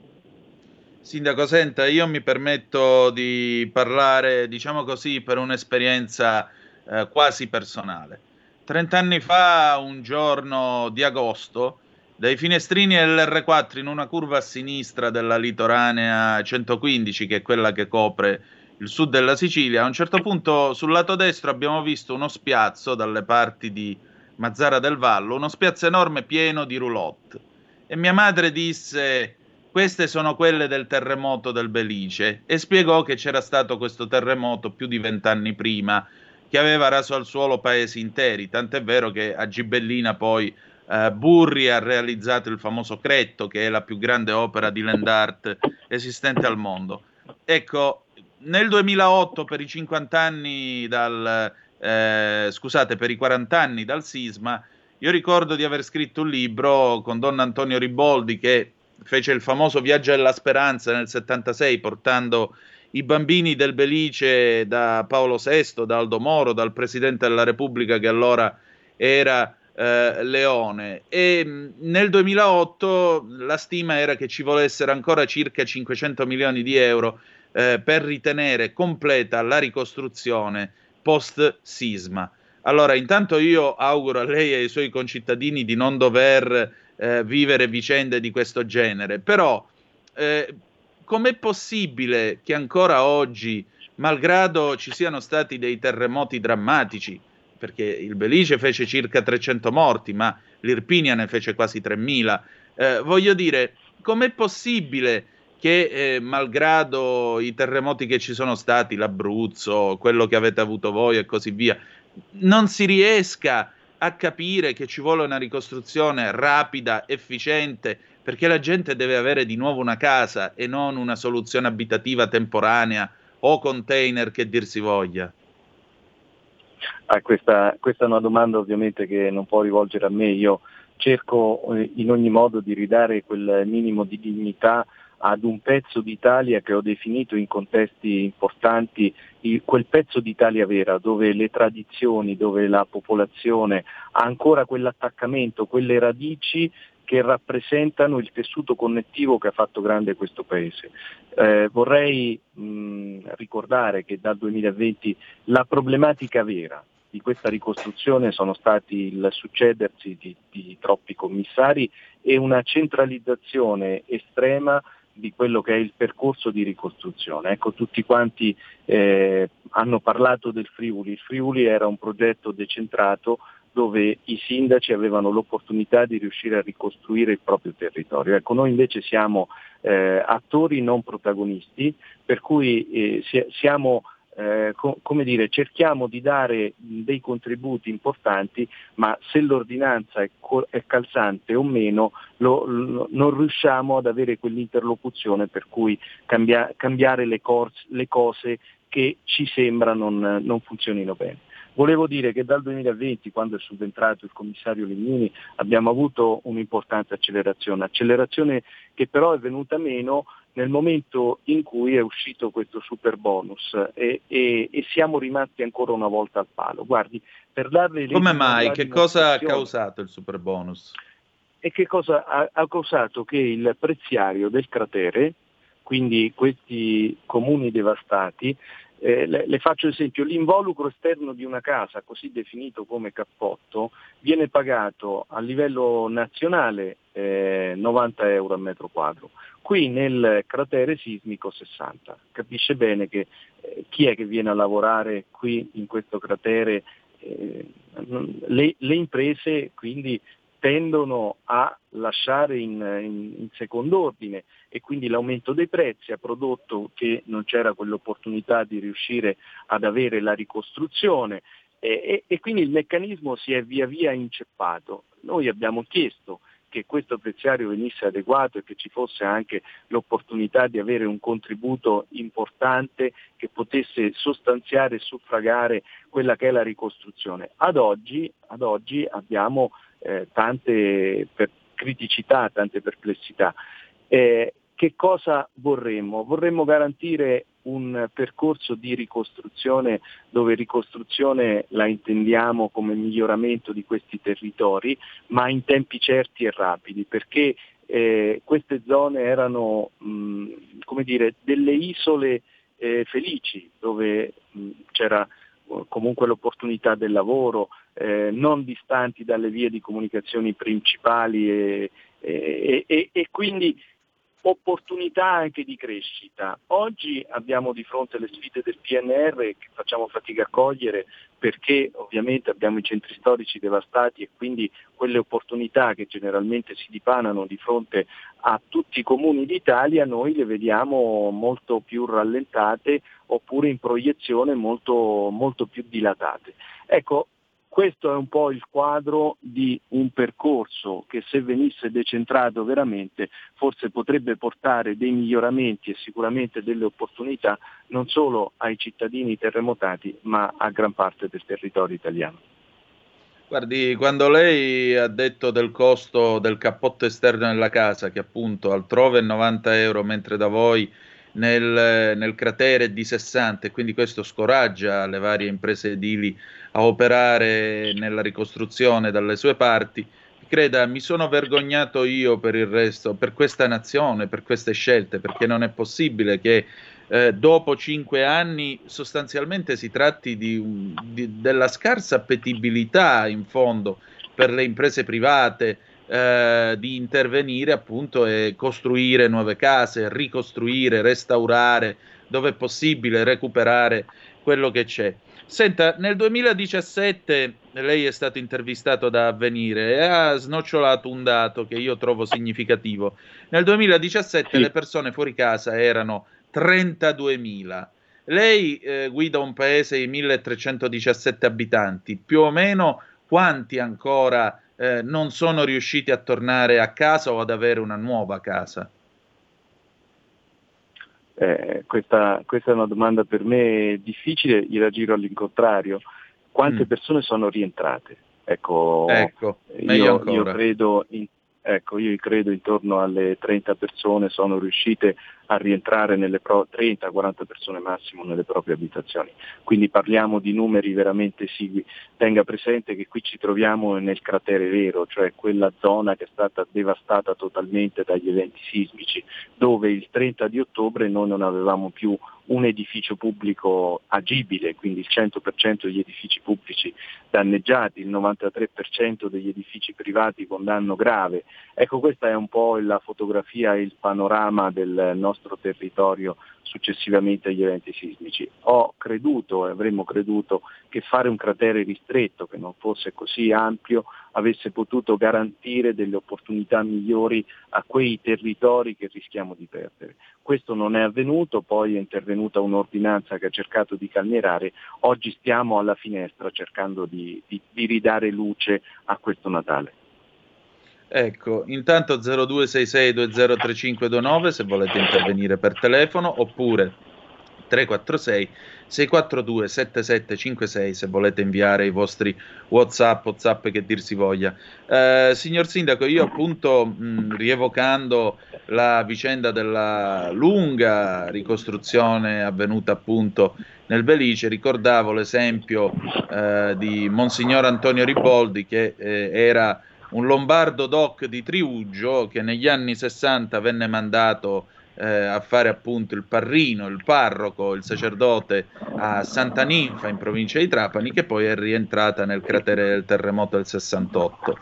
Sindaco, senta, io mi permetto di parlare, diciamo così, per un'esperienza eh, quasi personale. Trent'anni fa, un giorno di agosto, dai finestrini dell'R4 in una curva a sinistra della litoranea 115, che è quella che copre il sud della Sicilia, a un certo punto sul lato destro abbiamo visto uno spiazzo dalle parti di Mazzara del Vallo, uno spiazzo enorme pieno di roulotte. E mia madre disse: Queste sono quelle del terremoto del Belice. E spiegò che c'era stato questo terremoto più di vent'anni prima che aveva raso al suolo paesi interi, tant'è vero che a Gibellina poi eh, Burri ha realizzato il famoso Cretto, che è la più grande opera di land art esistente al mondo. Ecco, nel 2008 per i 50 anni dal eh, scusate, per i 40 anni dal sisma, io ricordo di aver scritto un libro con Don Antonio Riboldi che fece il famoso Viaggio alla Speranza nel 76 portando i bambini del Belice da Paolo VI, da Aldo Moro, dal Presidente della Repubblica che allora era eh, Leone e mm, nel 2008 la stima era che ci volessero ancora circa 500 milioni di euro eh, per ritenere completa la ricostruzione post sisma. Allora, intanto io auguro a lei e ai suoi concittadini di non dover eh, vivere vicende di questo genere, però eh, com'è possibile che ancora oggi, malgrado ci siano stati dei terremoti drammatici, perché il Belice fece circa 300 morti, ma l'Irpinia ne fece quasi 3.000, eh, voglio dire, com'è possibile che eh, malgrado i terremoti che ci sono stati, l'Abruzzo, quello che avete avuto voi e così via, non si riesca a capire che ci vuole una ricostruzione rapida, efficiente, perché la gente deve avere di nuovo una casa e non una soluzione abitativa temporanea o container che dir si voglia. Questa, questa, è una domanda ovviamente che non può rivolgere a me, io cerco eh, in ogni modo di ridare quel minimo di dignità ad un pezzo d'Italia che ho definito in contesti importanti quel pezzo d'Italia vera, dove le tradizioni, dove la popolazione ha ancora quell'attaccamento, quelle radici che rappresentano il tessuto connettivo che ha fatto grande questo Paese. Eh, vorrei mh, ricordare che dal 2020 la problematica vera di questa ricostruzione sono stati il succedersi di, di troppi commissari e una centralizzazione estrema di quello che è il percorso di ricostruzione. Ecco, tutti quanti eh, hanno parlato del Friuli, il Friuli era un progetto decentrato dove i sindaci avevano l'opportunità di riuscire a ricostruire il proprio territorio. Ecco, noi invece siamo eh, attori non protagonisti, per cui eh, siamo eh, co- come dire, cerchiamo di dare dei contributi importanti, ma se l'ordinanza è, co- è calzante o meno lo, lo, non riusciamo ad avere quell'interlocuzione per cui cambia- cambiare le, cor- le, cose che ci sembra non, non funzionino bene. Volevo dire che dal 2020, quando è subentrato il commissario Legnini, abbiamo avuto un'importante accelerazione, accelerazione che però è venuta meno nel momento in cui è uscito questo super bonus e, e, e siamo rimasti ancora una volta al palo. Guardi, per darle Come mai? Che cosa ha causato il super bonus? E che cosa ha, ha causato che il preziario del cratere, quindi questi comuni devastati, eh, le, le, faccio esempio, l'involucro esterno di una casa, così definito come cappotto, viene pagato a livello nazionale eh, 90 euro a metro quadro, qui nel cratere sismico 60. Capisce bene che eh, chi è che viene a lavorare qui in questo cratere? Eh, le, le imprese quindi tendono a lasciare in, in, in, secondo ordine e quindi l'aumento dei prezzi ha prodotto che non c'era quell'opportunità di riuscire ad avere la ricostruzione e, e, e quindi il meccanismo si è via via inceppato. Noi abbiamo chiesto che questo preziario venisse adeguato e che ci fosse anche l'opportunità di avere un contributo importante che potesse sostanziare e suffragare quella che è la ricostruzione. Ad oggi, ad oggi abbiamo eh, tante per criticità, tante perplessità. Eh, che cosa vorremmo? Vorremmo garantire un percorso di ricostruzione dove ricostruzione la intendiamo come miglioramento di questi territori, ma in tempi certi e rapidi, perché eh, queste zone erano mh, come dire, delle isole eh, felici dove mh, c'era comunque l'opportunità del lavoro, eh, non distanti dalle vie di comunicazione principali e, e, e, e quindi opportunità anche di crescita. Oggi abbiamo di fronte le sfide del PNR che facciamo fatica a cogliere perché ovviamente abbiamo i centri storici devastati e quindi quelle opportunità che generalmente si dipanano di fronte a tutti i comuni d'Italia noi le vediamo molto più rallentate oppure in proiezione molto, molto più dilatate. Ecco, questo è un po' il quadro di un percorso che se venisse decentrato veramente forse potrebbe portare dei miglioramenti e sicuramente delle opportunità non solo ai cittadini terremotati ma a gran parte del territorio italiano. Guardi, quando lei ha detto del costo del cappotto esterno della casa, che appunto altrove è 90 euro, mentre da voi nel, nel cratere di 60 e quindi questo scoraggia le varie imprese edili a operare nella ricostruzione dalle sue parti. Creda, mi sono vergognato io per il resto, per questa nazione, per queste scelte, perché non è possibile che eh, dopo cinque anni sostanzialmente si tratti di, di, della scarsa appetibilità in fondo per le imprese private, eh, di intervenire appunto e costruire nuove case, ricostruire, restaurare, dove è possibile recuperare quello che c'è. Senta, nel 2017 lei è stato intervistato da Avvenire e ha snocciolato un dato che io trovo significativo. Nel 2017 sì. le persone fuori casa erano 32.000. Lei eh, guida un paese di 1317 abitanti, più o meno quanti ancora eh, non sono riusciti a tornare a casa o ad avere una nuova casa? Eh, questa, questa, è una domanda per me difficile, gliela giro all'incontrario. Quante mm. persone sono rientrate? Ecco, ecco io, io, credo in, ecco, io credo intorno alle 30 persone sono riuscite a rientrare nelle pro- 30-40 persone massimo nelle proprie abitazioni. Quindi parliamo di numeri veramente esigui. Tenga presente che qui ci troviamo nel cratere vero, cioè quella zona che è stata devastata totalmente dagli eventi sismici, dove il 30 di ottobre noi non avevamo più un edificio pubblico agibile, quindi il 100% degli edifici pubblici danneggiati, il 93% degli edifici privati con danno grave. Ecco questa è un po' la fotografia e il panorama del nostro territorio successivamente agli eventi sismici. Ho creduto e avremmo creduto che fare un cratere ristretto, che non fosse così ampio, avesse potuto garantire delle opportunità migliori a quei territori che rischiamo di perdere. Questo non è avvenuto, poi è intervenuta un'ordinanza che ha cercato di calmierare, oggi stiamo alla finestra cercando di, di, di ridare luce a questo Natale. Ecco, intanto 0266203529 se volete intervenire per telefono oppure 346 642 7756 se volete inviare i vostri whatsapp whatsapp che dir si voglia. Eh, signor sindaco io appunto mh, rievocando la vicenda della lunga ricostruzione avvenuta appunto nel Belice ricordavo l'esempio eh, di Monsignor Antonio Riboldi che eh, era un lombardo doc di Triuggio che negli anni 60 venne mandato eh, a fare appunto il parrino, il parroco, il sacerdote a Santa Ninfa in provincia di Trapani, che poi è rientrata nel cratere del terremoto del 68.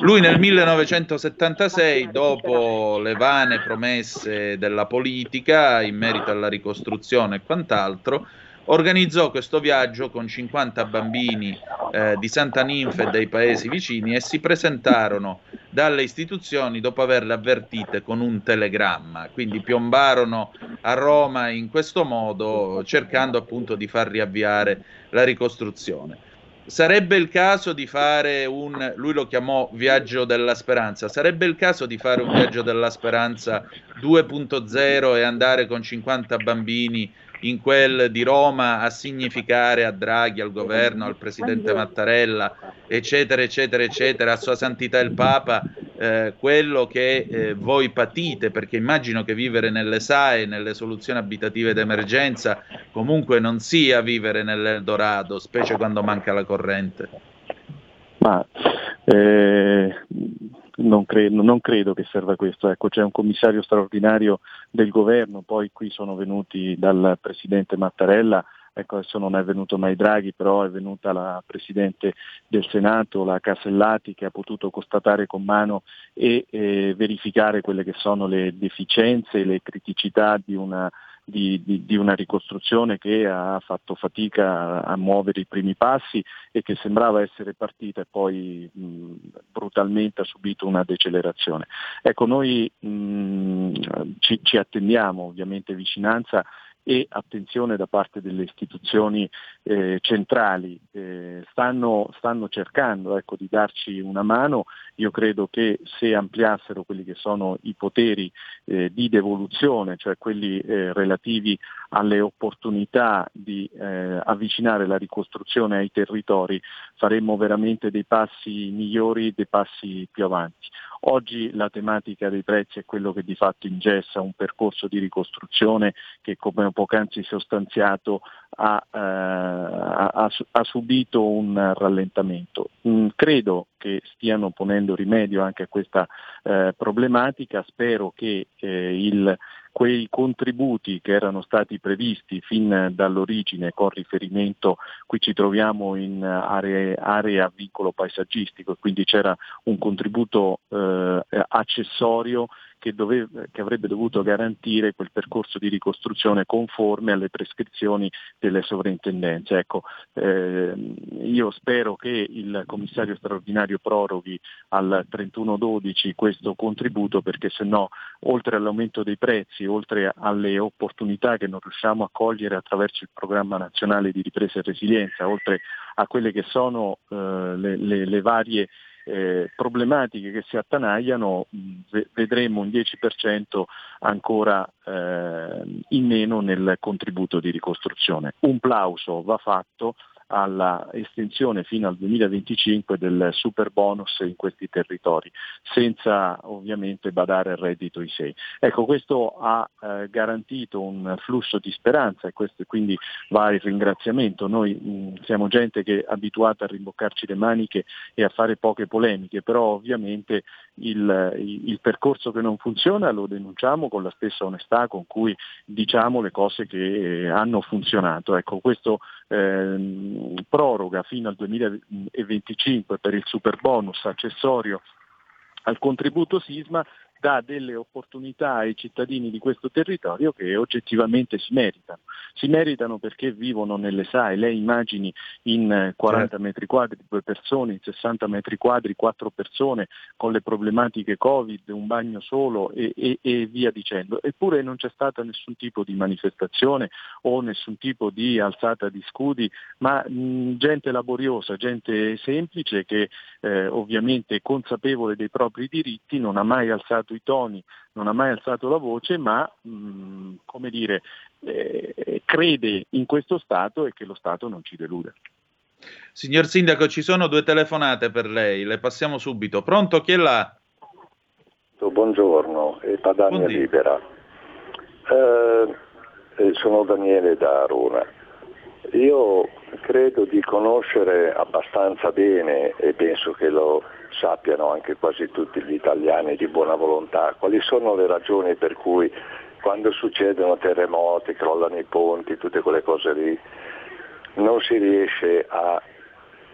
Lui nel 1976, dopo le vane promesse della politica in merito alla ricostruzione e quant'altro, organizzò questo viaggio con 50 bambini eh, di Santa Ninfa e dei paesi vicini e si presentarono dalle istituzioni dopo averle avvertite con un telegramma, quindi piombarono a Roma in questo modo cercando appunto di far riavviare la ricostruzione. Sarebbe il caso di fare un, lui lo chiamò viaggio della speranza, sarebbe il caso di fare un viaggio della speranza 2.0 e andare con 50 bambini in quel di Roma a significare a Draghi, al governo, al presidente Mattarella, eccetera, eccetera, eccetera, a Sua Santità il Papa, eh, quello che eh, voi patite, perché immagino che vivere nelle SAE, nelle soluzioni abitative d'emergenza, comunque non sia vivere nell'Eldorado, specie quando manca la corrente. Ma eh, non credo, non credo, che serva questo. Ecco, c'è un commissario straordinario del governo, poi qui sono venuti dal Presidente Mattarella ecco adesso non è venuto mai Draghi, però è venuta la Presidente del Senato, la Casellati, che ha potuto constatare con mano e eh, verificare quelle che sono le deficienze, le criticità di una di, di, di, una ricostruzione che ha fatto fatica a, muovere i primi passi e che sembrava essere partita e poi mh, brutalmente ha subito una decelerazione. Ecco, noi mh, ci, ci attendiamo ovviamente vicinanza e attenzione da parte delle istituzioni eh, centrali. Eh, stanno, stanno, cercando ecco, di darci una mano, io credo che se ampliassero quelli che sono i poteri eh, di devoluzione, cioè quelli eh, relativi alle opportunità di eh, avvicinare la ricostruzione ai territori, faremmo veramente dei passi migliori, dei passi più avanti. Oggi la tematica dei prezzi è quello che di fatto ingessa un percorso di ricostruzione che come poc'anzi sostanziato ha, eh, ha, ha, subito un rallentamento. Mm, credo che stiano ponendo rimedio anche a questa eh, problematica, spero che eh, il quei contributi che erano stati previsti fin dall'origine con riferimento, qui ci troviamo in aree, aree a vincolo paesaggistico, quindi c'era un contributo eh, accessorio che, doveva, che, avrebbe dovuto garantire quel percorso di ricostruzione conforme alle prescrizioni delle sovrintendenze. Ecco, eh, io spero che il commissario straordinario proroghi al 31-12 questo contributo perché se no oltre all'aumento dei prezzi, oltre alle opportunità che non riusciamo a cogliere attraverso il programma nazionale di ripresa e resilienza, oltre a quelle che sono eh, le, le, le varie eh, problematiche che si attanagliano vedremo un 10% ancora eh, in meno nel contributo di ricostruzione. Un plauso va fatto alla estensione fino al 2025 del super bonus in questi territori, senza ovviamente badare al reddito ISEI. Ecco, questo ha eh, garantito un flusso di speranza e questo quindi va il ringraziamento. Noi mh, siamo gente che è abituata a rimboccarci le maniche e a fare poche polemiche, però ovviamente il, il, percorso che non funziona lo denunciamo con la stessa onestà con cui diciamo le cose che hanno funzionato. Ecco, questo eh, proroga fino al 2025 per il super bonus accessorio al contributo sisma dà delle opportunità ai cittadini di questo territorio che oggettivamente si meritano. Si meritano perché vivono nelle SAE, lei immagini in 40 certo. metri quadri due persone, in 60 metri quadri quattro persone con le problematiche Covid, un bagno solo e, e, e via dicendo. Eppure non c'è stata nessun tipo di manifestazione o nessun tipo di alzata di scudi, ma mh, gente laboriosa, gente semplice che eh, ovviamente consapevole dei propri diritti non ha mai alzato i toni, non ha mai alzato la voce, ma mh, mm, come dire, eh, crede in questo Stato e che lo Stato non ci delude. Signor Sindaco, ci sono due telefonate per lei, le passiamo subito. Pronto, chi è là? Buongiorno, è Padania Libera. Eh, eh, sono Daniele da Arona. Io credo di conoscere abbastanza bene e penso che lo sappiano anche quasi tutti gli italiani di buona volontà quali sono le ragioni per cui quando succedono terremoti, crollano i ponti, tutte quelle cose lì, non si riesce a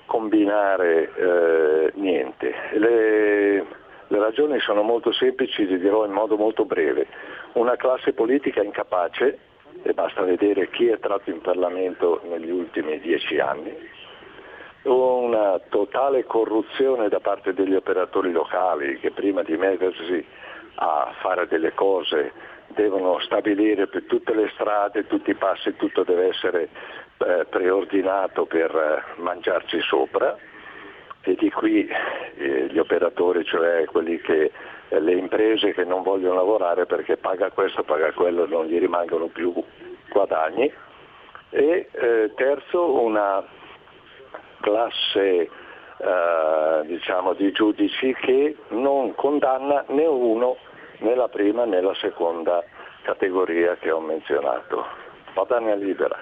combinare eh, niente. Le, le ragioni sono molto semplici, le dirò in modo molto breve. Una classe politica incapace, e basta vedere chi è entrato in Parlamento negli ultimi dieci anni, una totale corruzione da parte degli operatori locali che prima di mettersi a fare delle cose devono stabilire per tutte le strade, tutti i passi, tutto deve essere eh, preordinato per eh, mangiarci sopra. E di qui eh, gli operatori, cioè quelli che, le imprese che non vogliono lavorare perché paga questo, paga quello, non gli rimangono più guadagni. E eh, terzo una classe eh, diciamo, di giudici che non condanna né uno né la prima né la seconda categoria che ho menzionato. Padania libera.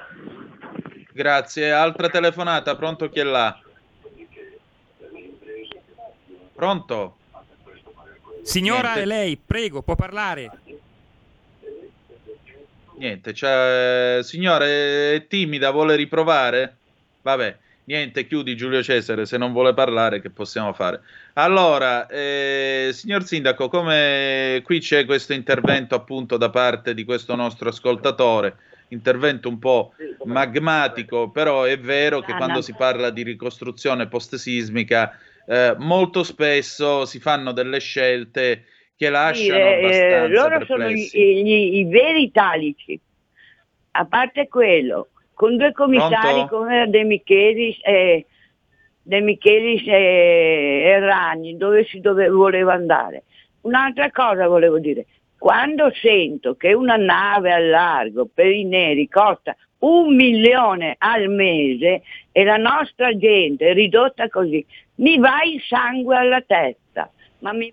Grazie. Altra telefonata, pronto chi è là? Pronto? Signora, Niente. lei, prego, può parlare. Niente, cioè, signore, è timida, vuole riprovare? Vabbè, niente, chiudi Giulio Cesare, se non vuole parlare che possiamo fare? Allora, eh, signor Sindaco, come qui c'è questo intervento appunto da parte di questo nostro ascoltatore, intervento un po' magmatico, però è vero che quando si parla di ricostruzione post-sismica eh, molto spesso si fanno delle scelte che lasciano eh, abbastanza loro sono i, perplessi. i- i veri italici. A parte quello, con due commissari Pronto? come De Michelis e, De Michelis e, e Ragni, dove si dove- voleva andare. Un'altra cosa volevo dire, quando sento che una nave al largo per i neri costa un milione al mese e la nostra gente è ridotta così, mi va il sangue alla testa. Ma mi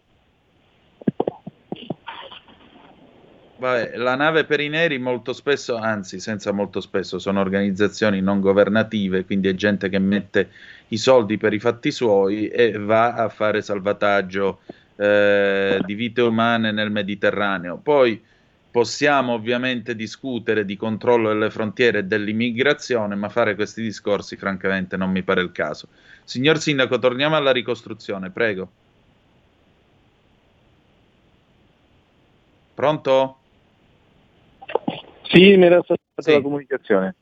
Vabbè, la nave per i neri molto spesso, anzi senza molto spesso, sono organizzazioni non governative, quindi è gente che mette i soldi per i fatti suoi e va a fare salvataggio eh, di vite umane nel Mediterraneo. Poi possiamo ovviamente discutere di controllo delle frontiere e dell'immigrazione, ma fare questi discorsi francamente non mi pare il caso. Signor Sindaco, torniamo alla ricostruzione, prego. Pronto? Sì, mi era stata Sì. la comunicazione.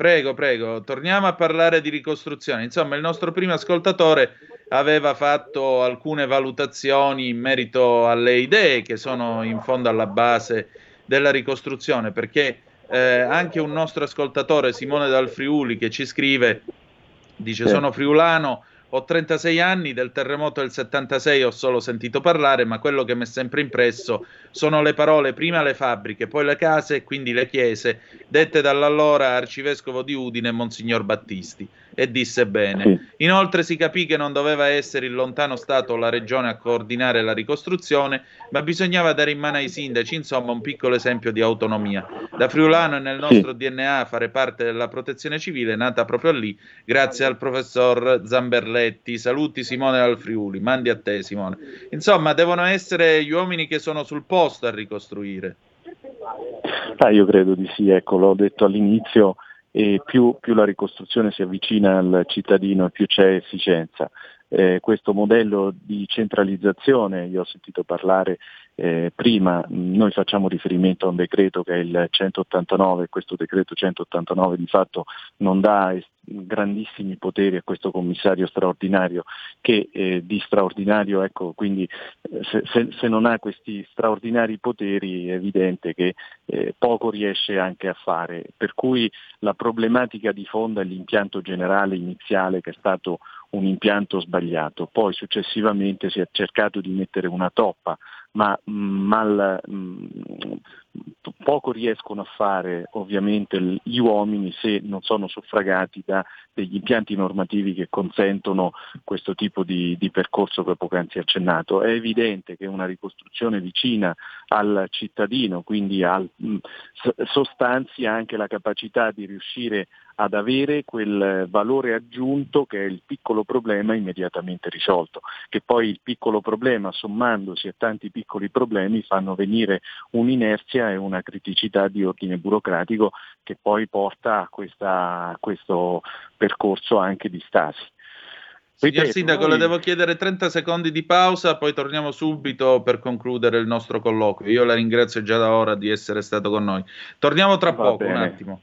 Prego, prego, torniamo a parlare di ricostruzione. Insomma, il nostro primo ascoltatore aveva fatto alcune valutazioni in merito alle idee che sono in fondo alla base della ricostruzione, perché eh, anche un nostro ascoltatore, Simone Dal Friuli, che ci scrive, dice sono friulano, ho 36 anni, del terremoto del 76 ho solo sentito parlare, ma quello che mi è sempre impresso sono le parole prima le fabbriche, poi le case e quindi le chiese, dette dall'allora arcivescovo di Udine Monsignor Battisti. E disse bene. Inoltre si capì che non doveva essere il lontano Stato o la regione a coordinare la ricostruzione, ma bisognava dare in mano ai sindaci, insomma, un piccolo esempio di autonomia. Da friulano è nel nostro DNA fare parte della protezione civile, nata proprio lì, grazie al professor Zamberletti. Saluti Simone dal Friuli, mandi a te Simone. Insomma, devono essere gli uomini che sono sul posto a ricostruire. Ah, io credo di sì, ecco, l'ho detto all'inizio, e più, più la ricostruzione si avvicina al cittadino più c'è efficienza. Eh, questo modello di centralizzazione, io ho sentito parlare eh, prima, noi facciamo riferimento a un decreto che è il 189 e questo decreto 189 di fatto non dà grandissimi poteri a questo commissario straordinario che eh, di straordinario, ecco, quindi eh, se, se- se non ha questi straordinari poteri è evidente che eh, poco riesce anche a fare, per cui la problematica di fondo è l'impianto generale iniziale che è stato un impianto sbagliato, poi successivamente si è cercato di mettere una toppa, ma mh, mal, mh, poco riescono a fare ovviamente gli uomini se non sono suffragati da degli impianti normativi che consentono questo tipo di, di percorso che poc'anzi ho accennato. È evidente che una ricostruzione vicina al cittadino, quindi al, mh, s- sostanzia anche la capacità di riuscire ad avere quel valore aggiunto che è il piccolo problema immediatamente risolto, che poi il piccolo problema sommandosi a tanti piccoli problemi fanno venire un'inerzia e una criticità di ordine burocratico che poi porta a, questa- a questo percorso anche di stasi. Signor Sindaco, noi- le devo chiedere 30 secondi di pausa, poi torniamo subito per concludere il nostro colloquio. Io la ringrazio già da ora di essere stato con noi. Torniamo tra Va poco, un bene. attimo.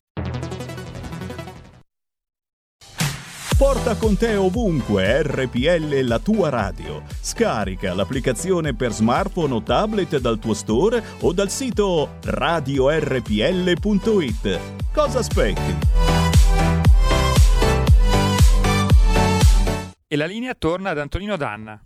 Porta con te ovunque RPL la tua radio. Scarica l'applicazione per smartphone o tablet dal tuo store o dal sito radiorpl.it. Cosa aspetti? E la linea torna ad Antonino Danna.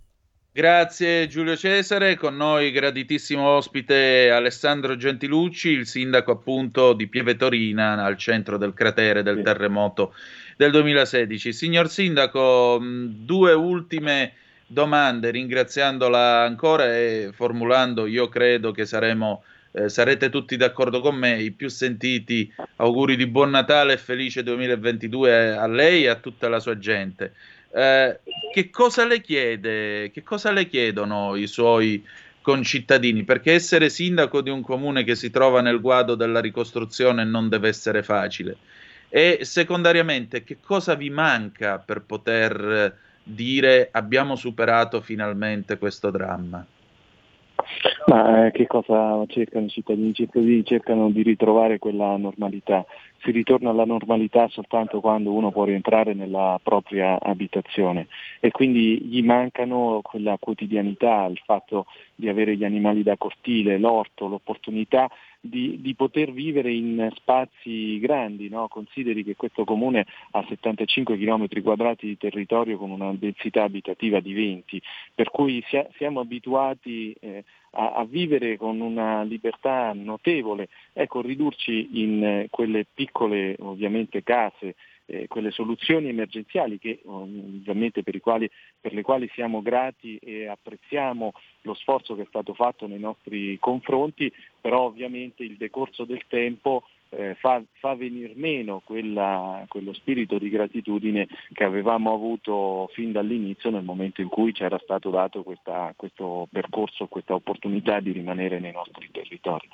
Grazie Giulio Cesare, con noi graditissimo ospite Alessandro Gentilucci, il sindaco appunto di Pieve Torina al centro del cratere del terremoto del 2016. Signor sindaco, due ultime domande, ringraziandola ancora e formulando, io credo che saremo, eh, sarete tutti d'accordo con me, i più sentiti auguri di buon Natale e felice 2022 a lei e a tutta la sua gente. Eh, che cosa le chiede, che cosa le chiedono i suoi concittadini? Perché essere sindaco di un comune che si trova nel guado della ricostruzione non deve essere facile. E secondariamente, che cosa vi manca per poter dire abbiamo superato finalmente questo dramma? Ma eh, che cosa cercano i cittadini? I cittadini cercano di ritrovare quella normalità. Si ritorna alla normalità soltanto quando uno può rientrare nella propria abitazione e quindi gli mancano quella quotidianità, il fatto di avere gli animali da cortile, l'orto, l'opportunità di, di, poter vivere in spazi grandi, no? consideri che questo comune ha 75 km quadrati di territorio con una densità abitativa di 20, per cui siamo abituati eh, a, a, vivere con una libertà notevole, ecco ridurci in eh, quelle piccole ovviamente case eh, quelle soluzioni emergenziali che ovviamente per, quali, per, le quali siamo grati e apprezziamo lo sforzo che è stato fatto nei nostri confronti, però ovviamente il decorso del tempo eh, fa, fa venir meno quella, quello spirito di gratitudine che avevamo avuto fin dall'inizio nel momento in cui ci era stato dato questa, questo percorso, questa opportunità di rimanere nei nostri territori.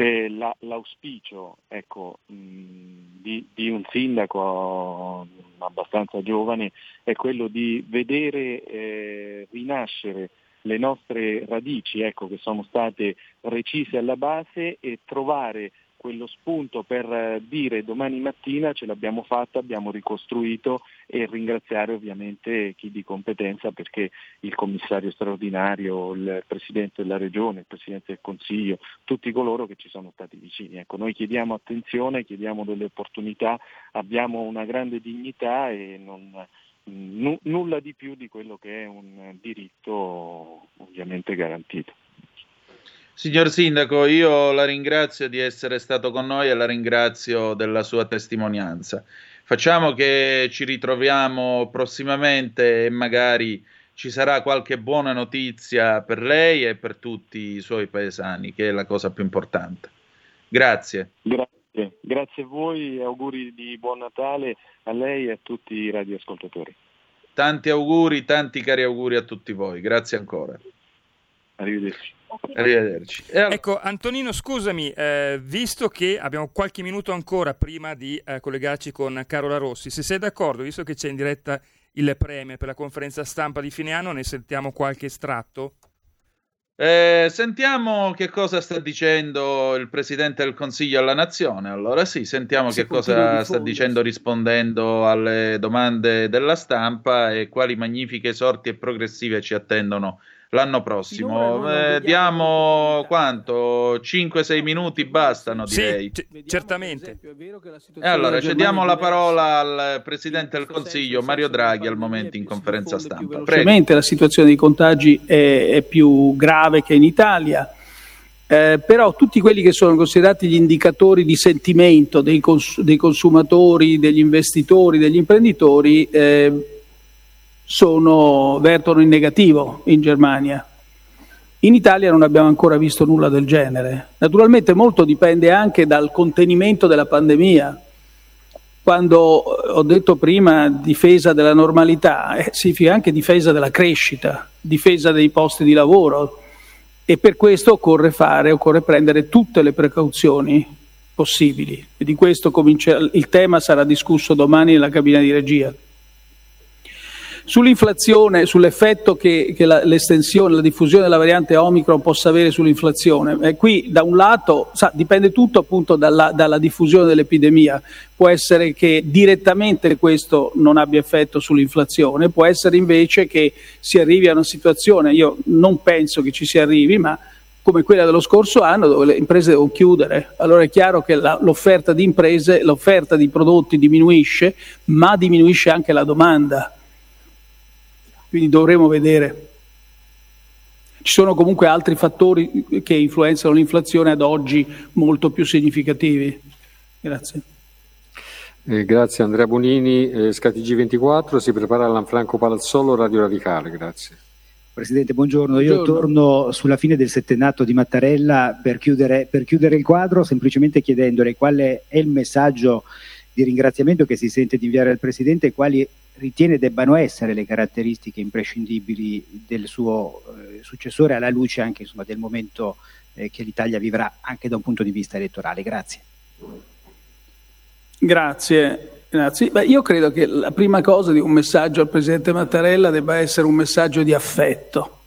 Eh, la, l'auspicio ecco, mh, di, di, un sindaco abbastanza giovane è quello di vedere eh, rinascere le nostre radici ecco, che sono state recise alla base e trovare quello spunto per eh, dire domani mattina ce l'abbiamo fatta, abbiamo ricostruito e ringraziare ovviamente chi di competenza perché il commissario straordinario, il Presidente della Regione, il Presidente del Consiglio, tutti coloro che ci sono stati vicini. Ecco, noi chiediamo attenzione, chiediamo delle opportunità, abbiamo una grande dignità e non, n- nulla di più di quello che è un diritto ovviamente garantito. Signor Sindaco, io la ringrazio di essere stato con noi e la ringrazio della sua testimonianza. Facciamo che ci ritroviamo prossimamente e magari ci sarà qualche buona notizia per lei e per tutti i suoi paesani, che è la cosa più importante. Grazie. Grazie, grazie a voi e auguri di buon Natale a lei e a tutti i radioascoltatori. Tanti auguri, tanti cari auguri a tutti voi. Grazie ancora. Arrivederci. Arrivederci. Allora... Ecco, Antonino, scusami, eh, visto che abbiamo qualche minuto ancora prima di eh, collegarci con Carola Rossi, se sei d'accordo, visto che c'è in diretta il premio per la conferenza stampa di fine anno, ne sentiamo qualche estratto? Eh, sentiamo che cosa sta dicendo il Presidente del Consiglio alla Nazione. Allora sì, sentiamo Se che cosa sta dicendo rispondendo alle domande della stampa e quali magnifiche sorti e progressive ci attendono l'anno prossimo. Eh, diamo quanto? 5-6 minuti bastano, direi. Sì, c- certamente. E allora cediamo la parola al Presidente del Consiglio, Mario Draghi, al momento in conferenza stampa. Prego. La situazione dei contagi è, è più grave che in Italia. Eh, però tutti quelli che sono considerati gli indicatori di sentimento dei, cons- dei consumatori, degli investitori, degli imprenditori eh, sono, vertono in negativo in Germania. In Italia non abbiamo ancora visto nulla del genere. Naturalmente molto dipende anche dal contenimento della pandemia. Quando ho detto prima difesa della normalità, eh, significa anche difesa della crescita, difesa dei posti di lavoro e per questo occorre fare, occorre prendere tutte le precauzioni possibili. E di questo comincia, il tema sarà discusso domani nella cabina di regia. Sull'inflazione, sull'effetto che, che la, l'estensione, la diffusione della variante Omicron possa avere sull'inflazione, eh, qui da un lato sa, dipende tutto appunto dalla, dalla diffusione dell'epidemia, può essere che direttamente questo non abbia effetto sull'inflazione, può essere invece che si arrivi a una situazione, io non penso che ci si arrivi, ma come quella dello scorso anno dove le imprese devono chiudere. Allora è chiaro che la, l'offerta di imprese, l'offerta di prodotti diminuisce, ma diminuisce anche la domanda quindi dovremo vedere. Ci sono comunque altri fattori che influenzano l'inflazione ad oggi molto più significativi. Grazie. Eh, grazie Andrea Bonini, eh, Scatigi 24, si prepara Lanfranco Palazzolo, Radio Radicale, grazie. Presidente, buongiorno. buongiorno. Io torno sulla fine del settennato di Mattarella per chiudere, per chiudere il quadro, semplicemente chiedendole qual è il messaggio di ringraziamento che si sente di inviare al Presidente e quali ritiene debbano essere le caratteristiche imprescindibili del suo eh, successore alla luce anche insomma, del momento eh, che l'Italia vivrà anche da un punto di vista elettorale. Grazie. Grazie. Grazie. Beh, io credo che la prima cosa di un messaggio al Presidente Mattarella debba essere un messaggio di affetto.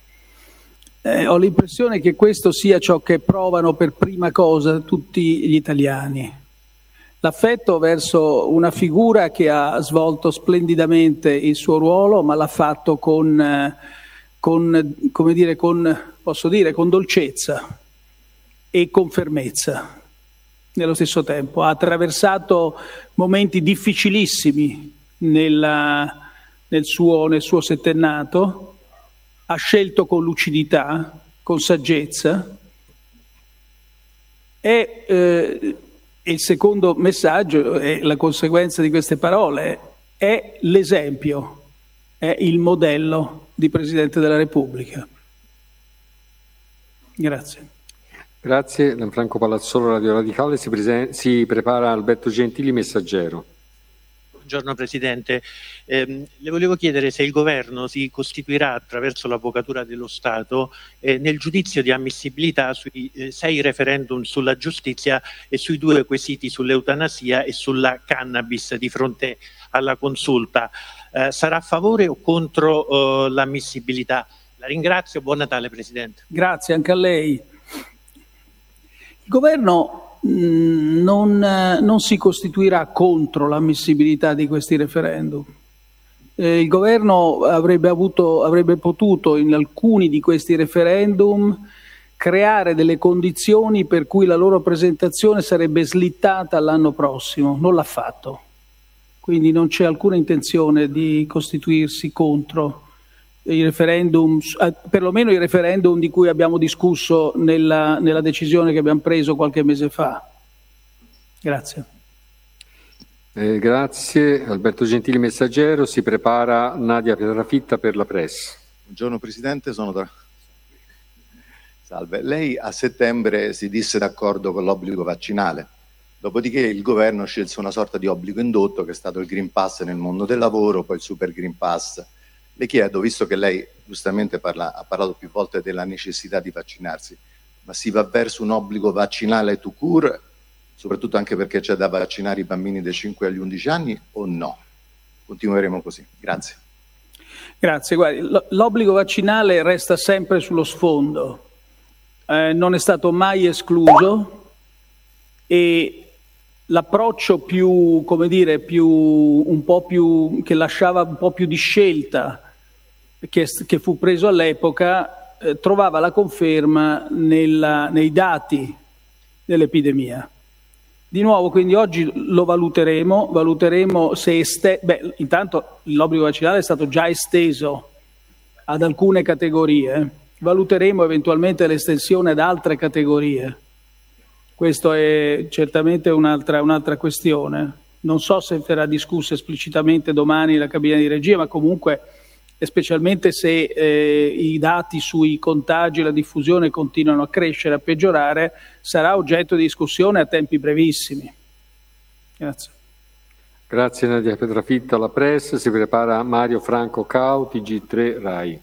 Eh, ho l'impressione che questo sia ciò che provano per prima cosa tutti gli italiani l'affetto verso una figura che ha svolto splendidamente il suo ruolo, ma l'ha fatto con, eh, con, dire, con, posso dire, con dolcezza e con fermezza nello stesso tempo. Ha attraversato momenti difficilissimi nella, nel, suo, nel suo settennato, ha scelto con lucidità, con saggezza e eh, il secondo messaggio è la conseguenza di queste parole, è l'esempio, è il modello di Presidente della Repubblica. Grazie. Grazie, Franco Palazzolo, Radio Radicale, si, prese- si prepara Alberto Gentili, messaggero. Buongiorno Presidente, eh, le volevo chiedere se il Governo si costituirà attraverso l'Avvocatura dello Stato eh, nel giudizio di ammissibilità sui eh, sei referendum sulla giustizia e sui due quesiti sull'eutanasia e sulla cannabis di fronte alla consulta. Eh, sarà a favore o contro eh, l'ammissibilità? La ringrazio, buon Natale Presidente. Grazie anche a lei. Il Governo non, non, si costituirà contro l'ammissibilità di questi referendum. Eh, il governo avrebbe, avuto, avrebbe potuto in alcuni di questi referendum creare delle condizioni per cui la loro presentazione sarebbe slittata all'anno prossimo, non l'ha fatto. Quindi non c'è alcuna intenzione di costituirsi contro i referendum, eh, perlomeno i referendum di cui abbiamo discusso nella, nella decisione che abbiamo preso qualche mese fa. Grazie. Eh, grazie. Alberto Gentili Messaggero, si prepara Nadia Pietrafitta per la press. Buongiorno Presidente, sono da... Salve. Lei a settembre si disse d'accordo con l'obbligo vaccinale, dopodiché il governo scelse una sorta di obbligo indotto che è stato il Green Pass nel mondo del lavoro, poi il Super Green Pass le chiedo, visto che lei giustamente parla, ha parlato più volte della necessità di vaccinarsi, ma si va verso un obbligo vaccinale to cure, soprattutto anche perché c'è da vaccinare i bambini dai 5 agli 11 anni o no? Continueremo così. Grazie. Grazie. Guardi, l'obbligo vaccinale resta sempre sullo sfondo, eh, non è stato mai escluso e l'approccio più, come dire, più, un po' più, che lasciava un po' più di scelta che, che fu preso all'epoca eh, trovava la conferma nella, nei dati dell'epidemia. Di nuovo, quindi oggi lo valuteremo, valuteremo se este- beh, intanto l'obbligo vaccinale è stato già esteso ad alcune categorie, valuteremo eventualmente l'estensione ad altre categorie. Questa è certamente un'altra, un'altra questione. Non so se verrà discussa esplicitamente domani la cabina di regia, ma comunque, specialmente se eh, i dati sui contagi e la diffusione continuano a crescere, a peggiorare, sarà oggetto di discussione a tempi brevissimi. Grazie. Grazie Nadia Petrafitta, la Press. Si prepara Mario Franco Cauti, G3 RAI.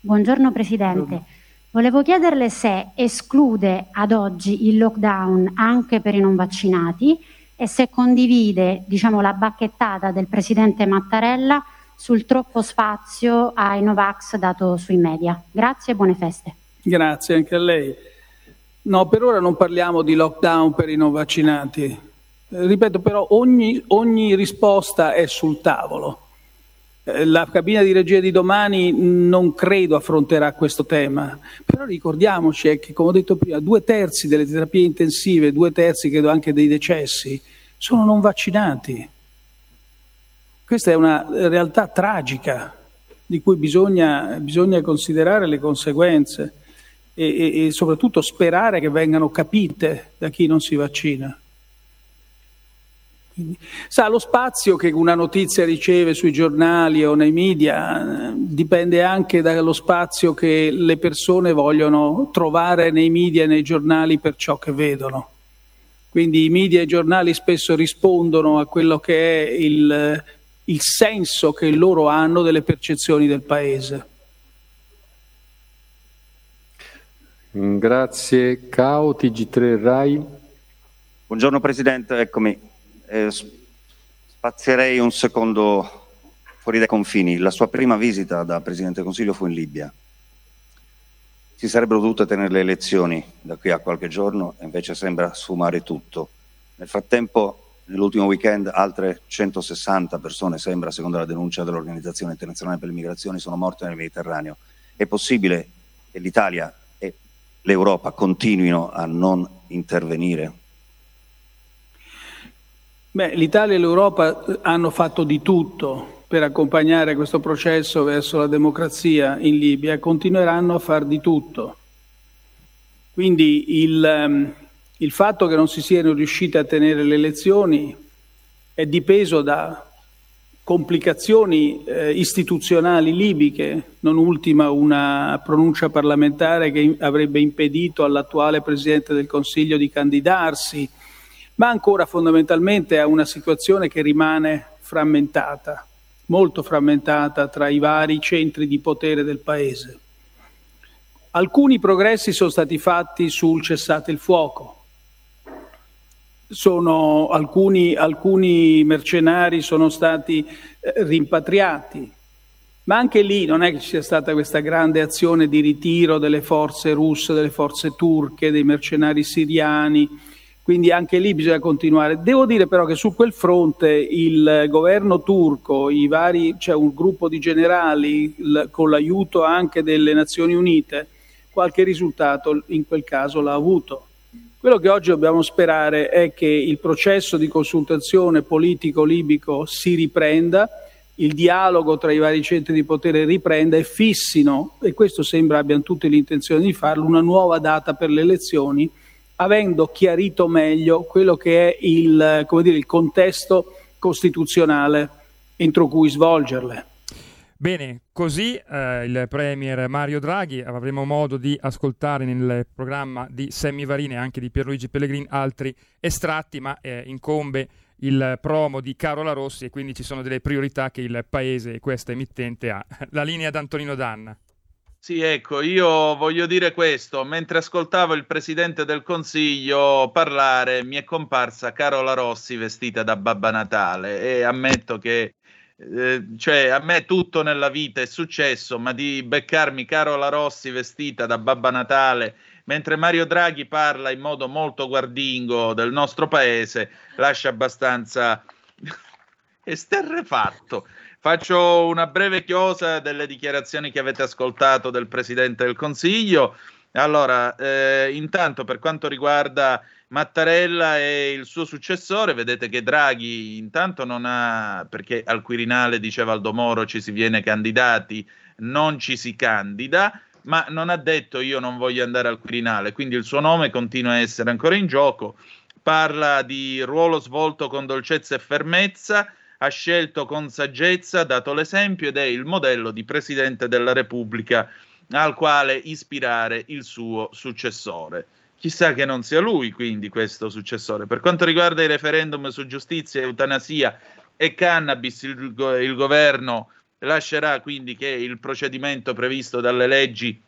Buongiorno Presidente. Buongiorno. Volevo chiederle se esclude ad oggi il lockdown anche per i non vaccinati e se condivide diciamo, la bacchettata del Presidente Mattarella sul troppo spazio ai Novax dato sui media. Grazie e buone feste. Grazie anche a lei. No, per ora non parliamo di lockdown per i non vaccinati. Ripeto però, ogni, ogni risposta è sul tavolo. Eh, la cabina di regia di domani non credo affronterà questo tema, però ricordiamoci che, come ho detto prima, due terzi delle terapie intensive, due terzi credo anche dei decessi, sono non vaccinati. Questa è una realtà tragica di cui bisogna, bisogna considerare le conseguenze. e, e, e soprattutto sperare che vengano capite da chi non si vaccina. Sa, lo spazio che una notizia riceve sui giornali o nei media eh, dipende anche dallo spazio che le persone vogliono trovare nei media e nei giornali per ciò che vedono. Quindi i media e i giornali spesso rispondono a quello che è il, il senso che loro hanno delle percezioni del paese. Grazie. Cao, TG3 Rai. Buongiorno Presidente, eccomi. Eh, spazierei un secondo fuori dai confini. La sua prima visita da Presidente del Consiglio fu in Libia. Si sarebbero dovute tenere le elezioni da qui a qualche giorno e invece sembra sfumare tutto. Nel frattempo, nell'ultimo weekend, altre 160 persone, sembra, secondo la denuncia dell'Organizzazione Internazionale per le Migrazioni, sono morte nel Mediterraneo. È possibile che l'Italia e l'Europa continuino a non intervenire? Beh, l'Italia e l'Europa eh, hanno fatto di tutto per accompagnare questo processo verso la democrazia in Libia e continueranno a far di tutto. Quindi il, ehm, il fatto che non si siano riusciti a tenere le elezioni è dipeso da complicazioni eh, istituzionali libiche, non ultima una pronuncia parlamentare che avrebbe impedito all'attuale Presidente del Consiglio di candidarsi, ma ancora fondamentalmente a una situazione che rimane frammentata, molto frammentata tra i vari centri di potere del Paese. Alcuni progressi sono stati fatti sul cessate il fuoco. Alcuni, alcuni mercenari sono stati eh, rimpatriati, ma anche lì non è che ci sia stata questa grande azione di ritiro delle forze russe, delle forze turche, dei mercenari siriani, quindi anche lì bisogna continuare. Devo dire però che su quel fronte il governo turco, vari, c'è un gruppo di generali il, con l'aiuto anche delle Nazioni Unite, qualche risultato in quel caso l'ha avuto. Quello che oggi dobbiamo sperare è che il processo di consultazione politico libico si riprenda, il dialogo tra i vari centri di potere riprenda e fissino, e questo sembra abbiano tutte l'intenzione di farlo, una nuova data per le elezioni avendo chiarito meglio quello che è il, dire, il contesto costituzionale entro cui svolgerle. Bene, così eh, il Premier Mario Draghi, avremo modo di ascoltare nel programma di Semmi Varini e anche di Pierluigi Pellegrini altri estratti, ma eh, incombe il promo di Carola Rossi e quindi ci sono delle priorità che il Paese e questa emittente ha. La linea d'Antonino Danna. Sì, ecco, io voglio dire questo. Mentre ascoltavo il Presidente del Consiglio parlare, mi è comparsa Carola Rossi vestita da Babba Natale e ammetto che, eh, cioè, a me tutto nella vita è successo, ma di beccarmi Carola Rossi vestita da Babba Natale mentre Mario Draghi parla in modo molto guardingo del nostro paese, lascia abbastanza esterrefatto. Faccio una breve chiosa delle dichiarazioni che avete ascoltato del Presidente del Consiglio. Allora, eh, intanto per quanto riguarda Mattarella e il suo successore, vedete che Draghi intanto non ha, perché al Quirinale diceva Aldo Moro ci si viene candidati, non ci si candida, ma non ha detto io non voglio andare al Quirinale, quindi il suo nome continua a essere ancora in gioco. Parla di ruolo svolto con dolcezza e fermezza, ha scelto con saggezza, dato l'esempio ed è il modello di Presidente della Repubblica al quale ispirare il suo successore. Chissà che non sia lui quindi questo successore. Per quanto riguarda i referendum su giustizia, eutanasia e cannabis, il, il governo lascerà quindi che il procedimento previsto dalle leggi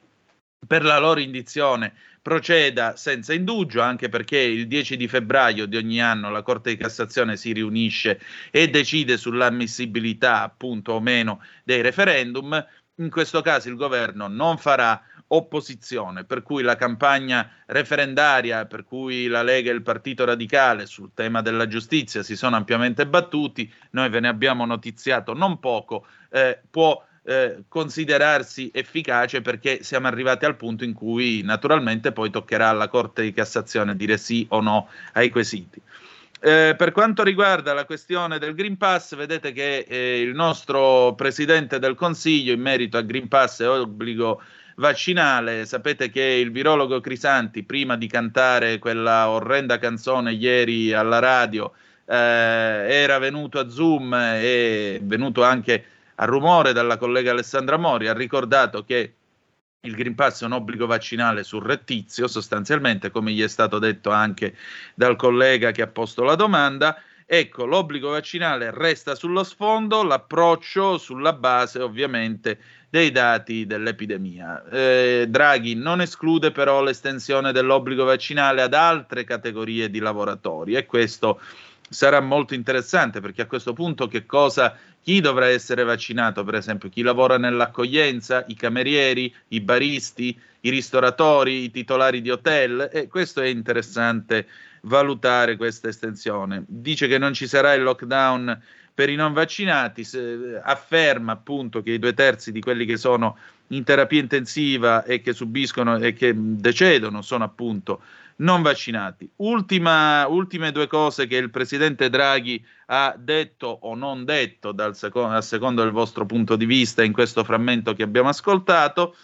per la loro indizione proceda senza indugio, anche perché il 10 di febbraio di ogni anno la Corte di Cassazione si riunisce e decide sull'ammissibilità appunto o meno dei referendum. In questo caso il governo non farà opposizione, per cui la campagna referendaria, per cui la Lega e il Partito Radicale sul tema della giustizia si sono ampiamente battuti, noi ve ne abbiamo notiziato non poco, eh, può eh, considerarsi efficace perché siamo arrivati al punto in cui naturalmente poi toccherà alla Corte di Cassazione dire sì o no ai quesiti. Eh, per quanto riguarda la questione del Green Pass, vedete che eh, il nostro Presidente del Consiglio in merito al Green Pass e obbligo vaccinale, sapete che il virologo Crisanti, prima di cantare quella orrenda canzone ieri alla radio, eh, era venuto a Zoom e venuto anche a rumore dalla collega Alessandra Mori, ha ricordato che il Green Pass è un obbligo vaccinale surrettizio, sostanzialmente, come gli è stato detto anche dal collega che ha posto la domanda. Ecco, l'obbligo vaccinale resta sullo sfondo, l'approccio sulla base ovviamente dei dati dell'epidemia. Eh, Draghi non esclude però l'estensione dell'obbligo vaccinale ad altre categorie di lavoratori e questo sarà molto interessante perché a questo punto che cosa chi dovrà essere vaccinato, per esempio? Chi lavora nell'accoglienza, i camerieri, i baristi, i ristoratori, i titolari di hotel? E questo è interessante valutare questa estensione. Dice che non ci sarà il lockdown per i non vaccinati, se, afferma appunto che i due terzi di quelli che sono in terapia intensiva e che subiscono e che decedono sono appunto non vaccinati. Ultima, ultime due cose che il presidente Draghi ha detto o non detto dal secondo, a secondo del vostro punto di vista in questo frammento che abbiamo ascoltato.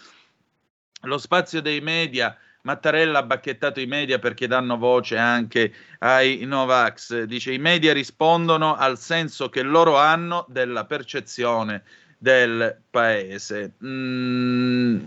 Lo spazio dei media. Mattarella ha bacchettato i media perché danno voce anche ai Novax. Dice i media rispondono al senso che loro hanno della percezione del paese. Mm,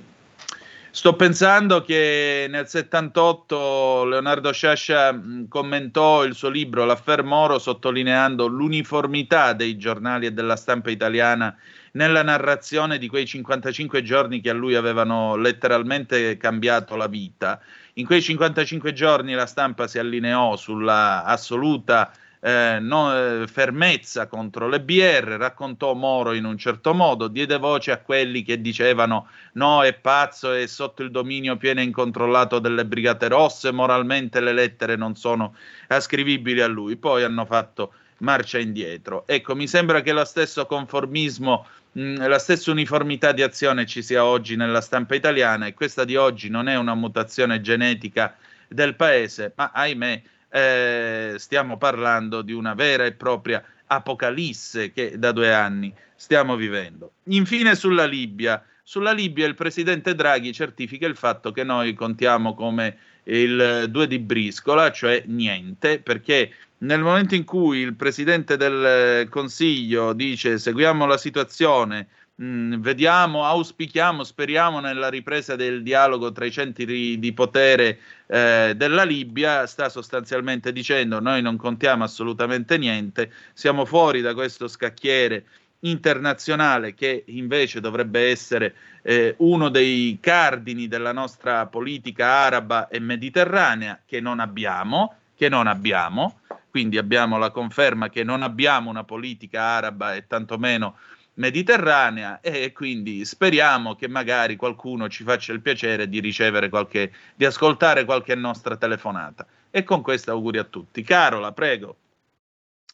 Sto pensando che nel 78 Leonardo Sciascia mm, commentò il suo libro L'affair Moro sottolineando l'uniformità dei giornali e della stampa italiana nella narrazione di quei 55 giorni che a lui avevano letteralmente cambiato la vita. In quei 55 giorni la stampa si allineò sulla assoluta eh, no, eh, fermezza contro le BR, raccontò Moro in un certo modo, diede voce a quelli che dicevano no, è pazzo, è sotto il dominio pieno e incontrollato delle Brigate Rosse, moralmente le lettere non sono ascrivibili a lui, poi hanno fatto marcia indietro. Ecco, mi sembra che lo stesso conformismo, mh, la stessa uniformità di azione ci sia oggi nella stampa italiana e questa di oggi non è una mutazione genetica del paese, ma ahimè eh, stiamo parlando di una vera e propria apocalisse che da due anni stiamo vivendo. Infine sulla Libia. Sulla Libia il presidente Draghi certifica il fatto che noi contiamo come il 2 di briscola, cioè niente, perché nel momento in cui il presidente del Consiglio dice seguiamo la situazione, Mm, vediamo, auspichiamo, speriamo nella ripresa del dialogo tra i centri di potere eh, della Libia, sta sostanzialmente dicendo noi non contiamo assolutamente niente, siamo fuori da questo scacchiere internazionale che invece dovrebbe essere eh, uno dei cardini della nostra politica araba e mediterranea che non abbiamo, che non abbiamo, quindi abbiamo la conferma che non abbiamo una politica araba e tantomeno mediterranea e quindi speriamo che magari qualcuno ci faccia il piacere di ricevere qualche, di ascoltare qualche nostra telefonata. E con questo auguri a tutti. Carola, prego.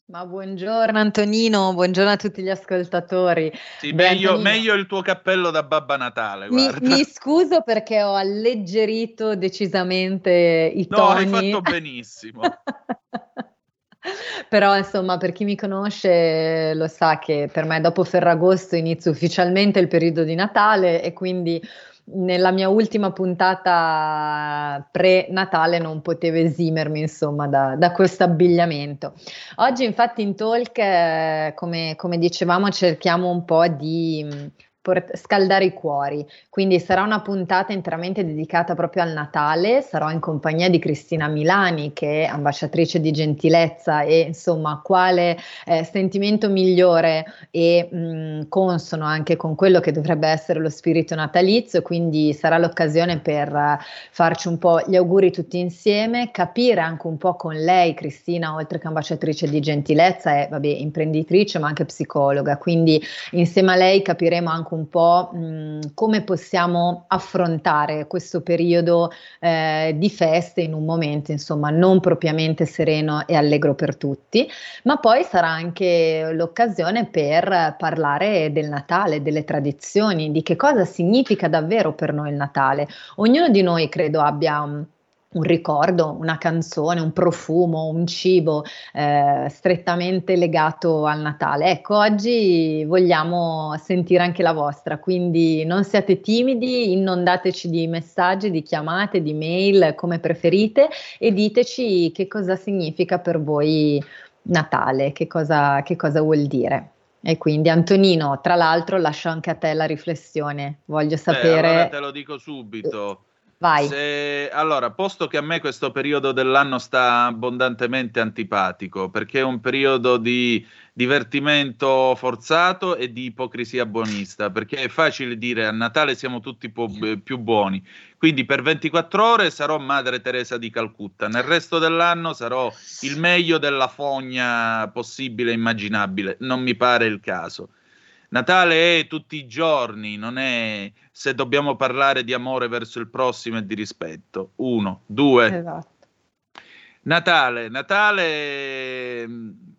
Ma buongiorno Antonino, buongiorno a tutti gli ascoltatori. Sì, meglio, meglio, il tuo cappello da Babba Natale. Mi, mi, scuso perché ho alleggerito decisamente i no, toni. No, hai fatto benissimo. Però insomma, per chi mi conosce lo sa che per me dopo Ferragosto inizia ufficialmente il periodo di Natale e quindi nella mia ultima puntata pre-Natale non potevo esimermi insomma da, da questo abbigliamento. Oggi infatti in talk, eh, come, come dicevamo, cerchiamo un po' di port- scaldare i cuori. Quindi sarà una puntata interamente dedicata proprio al Natale. Sarò in compagnia di Cristina Milani, che è ambasciatrice di gentilezza, e insomma, quale eh, sentimento migliore e mh, consono anche con quello che dovrebbe essere lo spirito natalizio. Quindi sarà l'occasione per uh, farci un po' gli auguri tutti insieme, capire anche un po' con lei, Cristina, oltre che ambasciatrice di gentilezza, è vabbè, imprenditrice ma anche psicologa. Quindi insieme a lei capiremo anche un po' mh, come possiamo affrontare questo periodo eh, di feste in un momento insomma non propriamente sereno e allegro per tutti, ma poi sarà anche l'occasione per parlare del Natale, delle tradizioni, di che cosa significa davvero per noi il Natale. Ognuno di noi credo abbia un ricordo, una canzone, un profumo, un cibo eh, strettamente legato al Natale. Ecco, oggi vogliamo sentire anche la vostra, quindi non siate timidi, inondateci di messaggi, di chiamate, di mail, come preferite e diteci che cosa significa per voi Natale, che cosa, che cosa vuol dire. E quindi Antonino, tra l'altro lascio anche a te la riflessione, voglio sapere... Eh, allora te lo dico subito. Vai. Se, allora, posto che a me questo periodo dell'anno sta abbondantemente antipatico, perché è un periodo di divertimento forzato e di ipocrisia buonista, perché è facile dire a Natale siamo tutti po- più buoni, quindi per 24 ore sarò Madre Teresa di Calcutta, nel resto dell'anno sarò il meglio della fogna possibile e immaginabile, non mi pare il caso. Natale è tutti i giorni, non è se dobbiamo parlare di amore verso il prossimo e di rispetto. Uno, due. Esatto. Natale, Natale,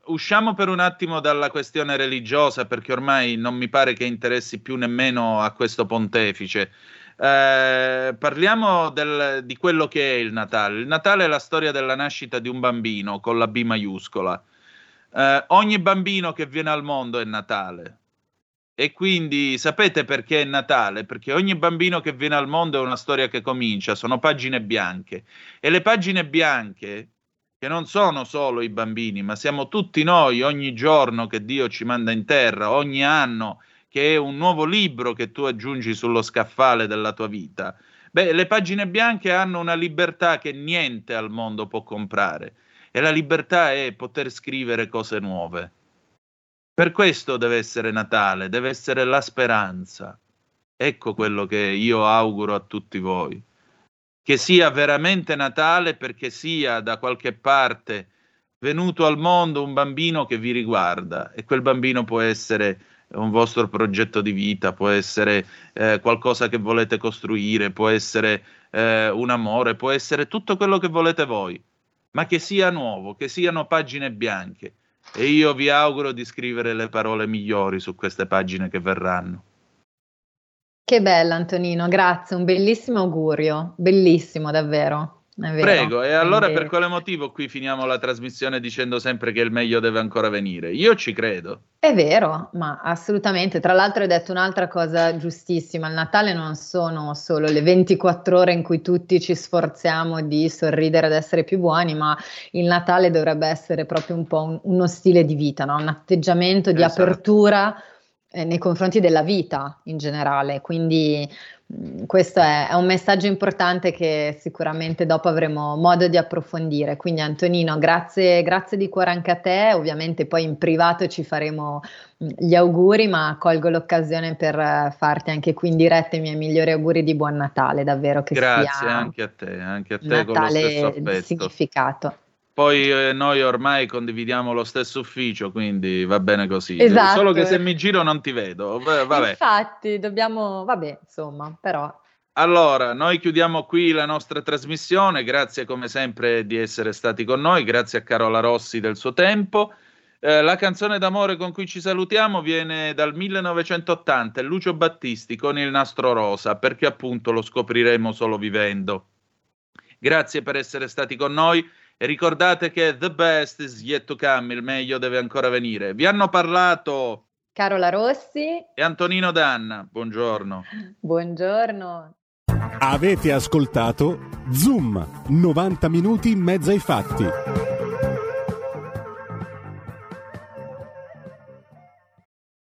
usciamo per un attimo dalla questione religiosa perché ormai non mi pare che interessi più nemmeno a questo pontefice. Eh, parliamo del, di quello che è il Natale. Il Natale è la storia della nascita di un bambino con la B maiuscola. Eh, ogni bambino che viene al mondo è Natale. E quindi sapete perché è Natale? Perché ogni bambino che viene al mondo è una storia che comincia, sono pagine bianche. E le pagine bianche, che non sono solo i bambini, ma siamo tutti noi ogni giorno che Dio ci manda in terra, ogni anno che è un nuovo libro che tu aggiungi sullo scaffale della tua vita. Beh, le pagine bianche hanno una libertà che niente al mondo può comprare. E la libertà è poter scrivere cose nuove. Per questo deve essere Natale, deve essere la speranza. Ecco quello che io auguro a tutti voi. Che sia veramente Natale perché sia da qualche parte venuto al mondo un bambino che vi riguarda e quel bambino può essere un vostro progetto di vita, può essere eh, qualcosa che volete costruire, può essere eh, un amore, può essere tutto quello che volete voi, ma che sia nuovo, che siano pagine bianche e io vi auguro di scrivere le parole migliori su queste pagine che verranno. Che bella Antonino, grazie, un bellissimo augurio, bellissimo davvero. Prego, e allora per quale motivo qui finiamo la trasmissione dicendo sempre che il meglio deve ancora venire? Io ci credo. È vero, ma assolutamente. Tra l'altro hai detto un'altra cosa giustissima, il Natale non sono solo le 24 ore in cui tutti ci sforziamo di sorridere ed essere più buoni, ma il Natale dovrebbe essere proprio un po' un, uno stile di vita, no? un atteggiamento di esatto. apertura eh, nei confronti della vita in generale. Quindi questo è, è, un messaggio importante che sicuramente dopo avremo modo di approfondire. Quindi Antonino, grazie, grazie di cuore anche a te, ovviamente poi in privato ci faremo mm, gli auguri, ma colgo l'occasione per farti anche qui in diretta i miei migliori auguri di buon Natale, davvero che grazie sia anche a te, anche a te Natale con lo stesso affetto. significato. Poi eh, noi ormai condividiamo lo stesso ufficio, quindi va bene così. Esatto. Solo che se mi giro non ti vedo. Vabbè. Infatti, dobbiamo, vabbè, insomma, però. Allora, noi chiudiamo qui la nostra trasmissione. Grazie come sempre di essere stati con noi. Grazie a Carola Rossi del suo tempo. Eh, la canzone d'amore con cui ci salutiamo viene dal 1980, è Lucio Battisti con il nastro rosa, perché appunto lo scopriremo solo vivendo. Grazie per essere stati con noi. E ricordate che the best is yet to come, il meglio deve ancora venire. Vi hanno parlato Carola Rossi e Antonino Danna. Buongiorno. Buongiorno. Avete ascoltato Zoom, 90 minuti in mezzo ai fatti.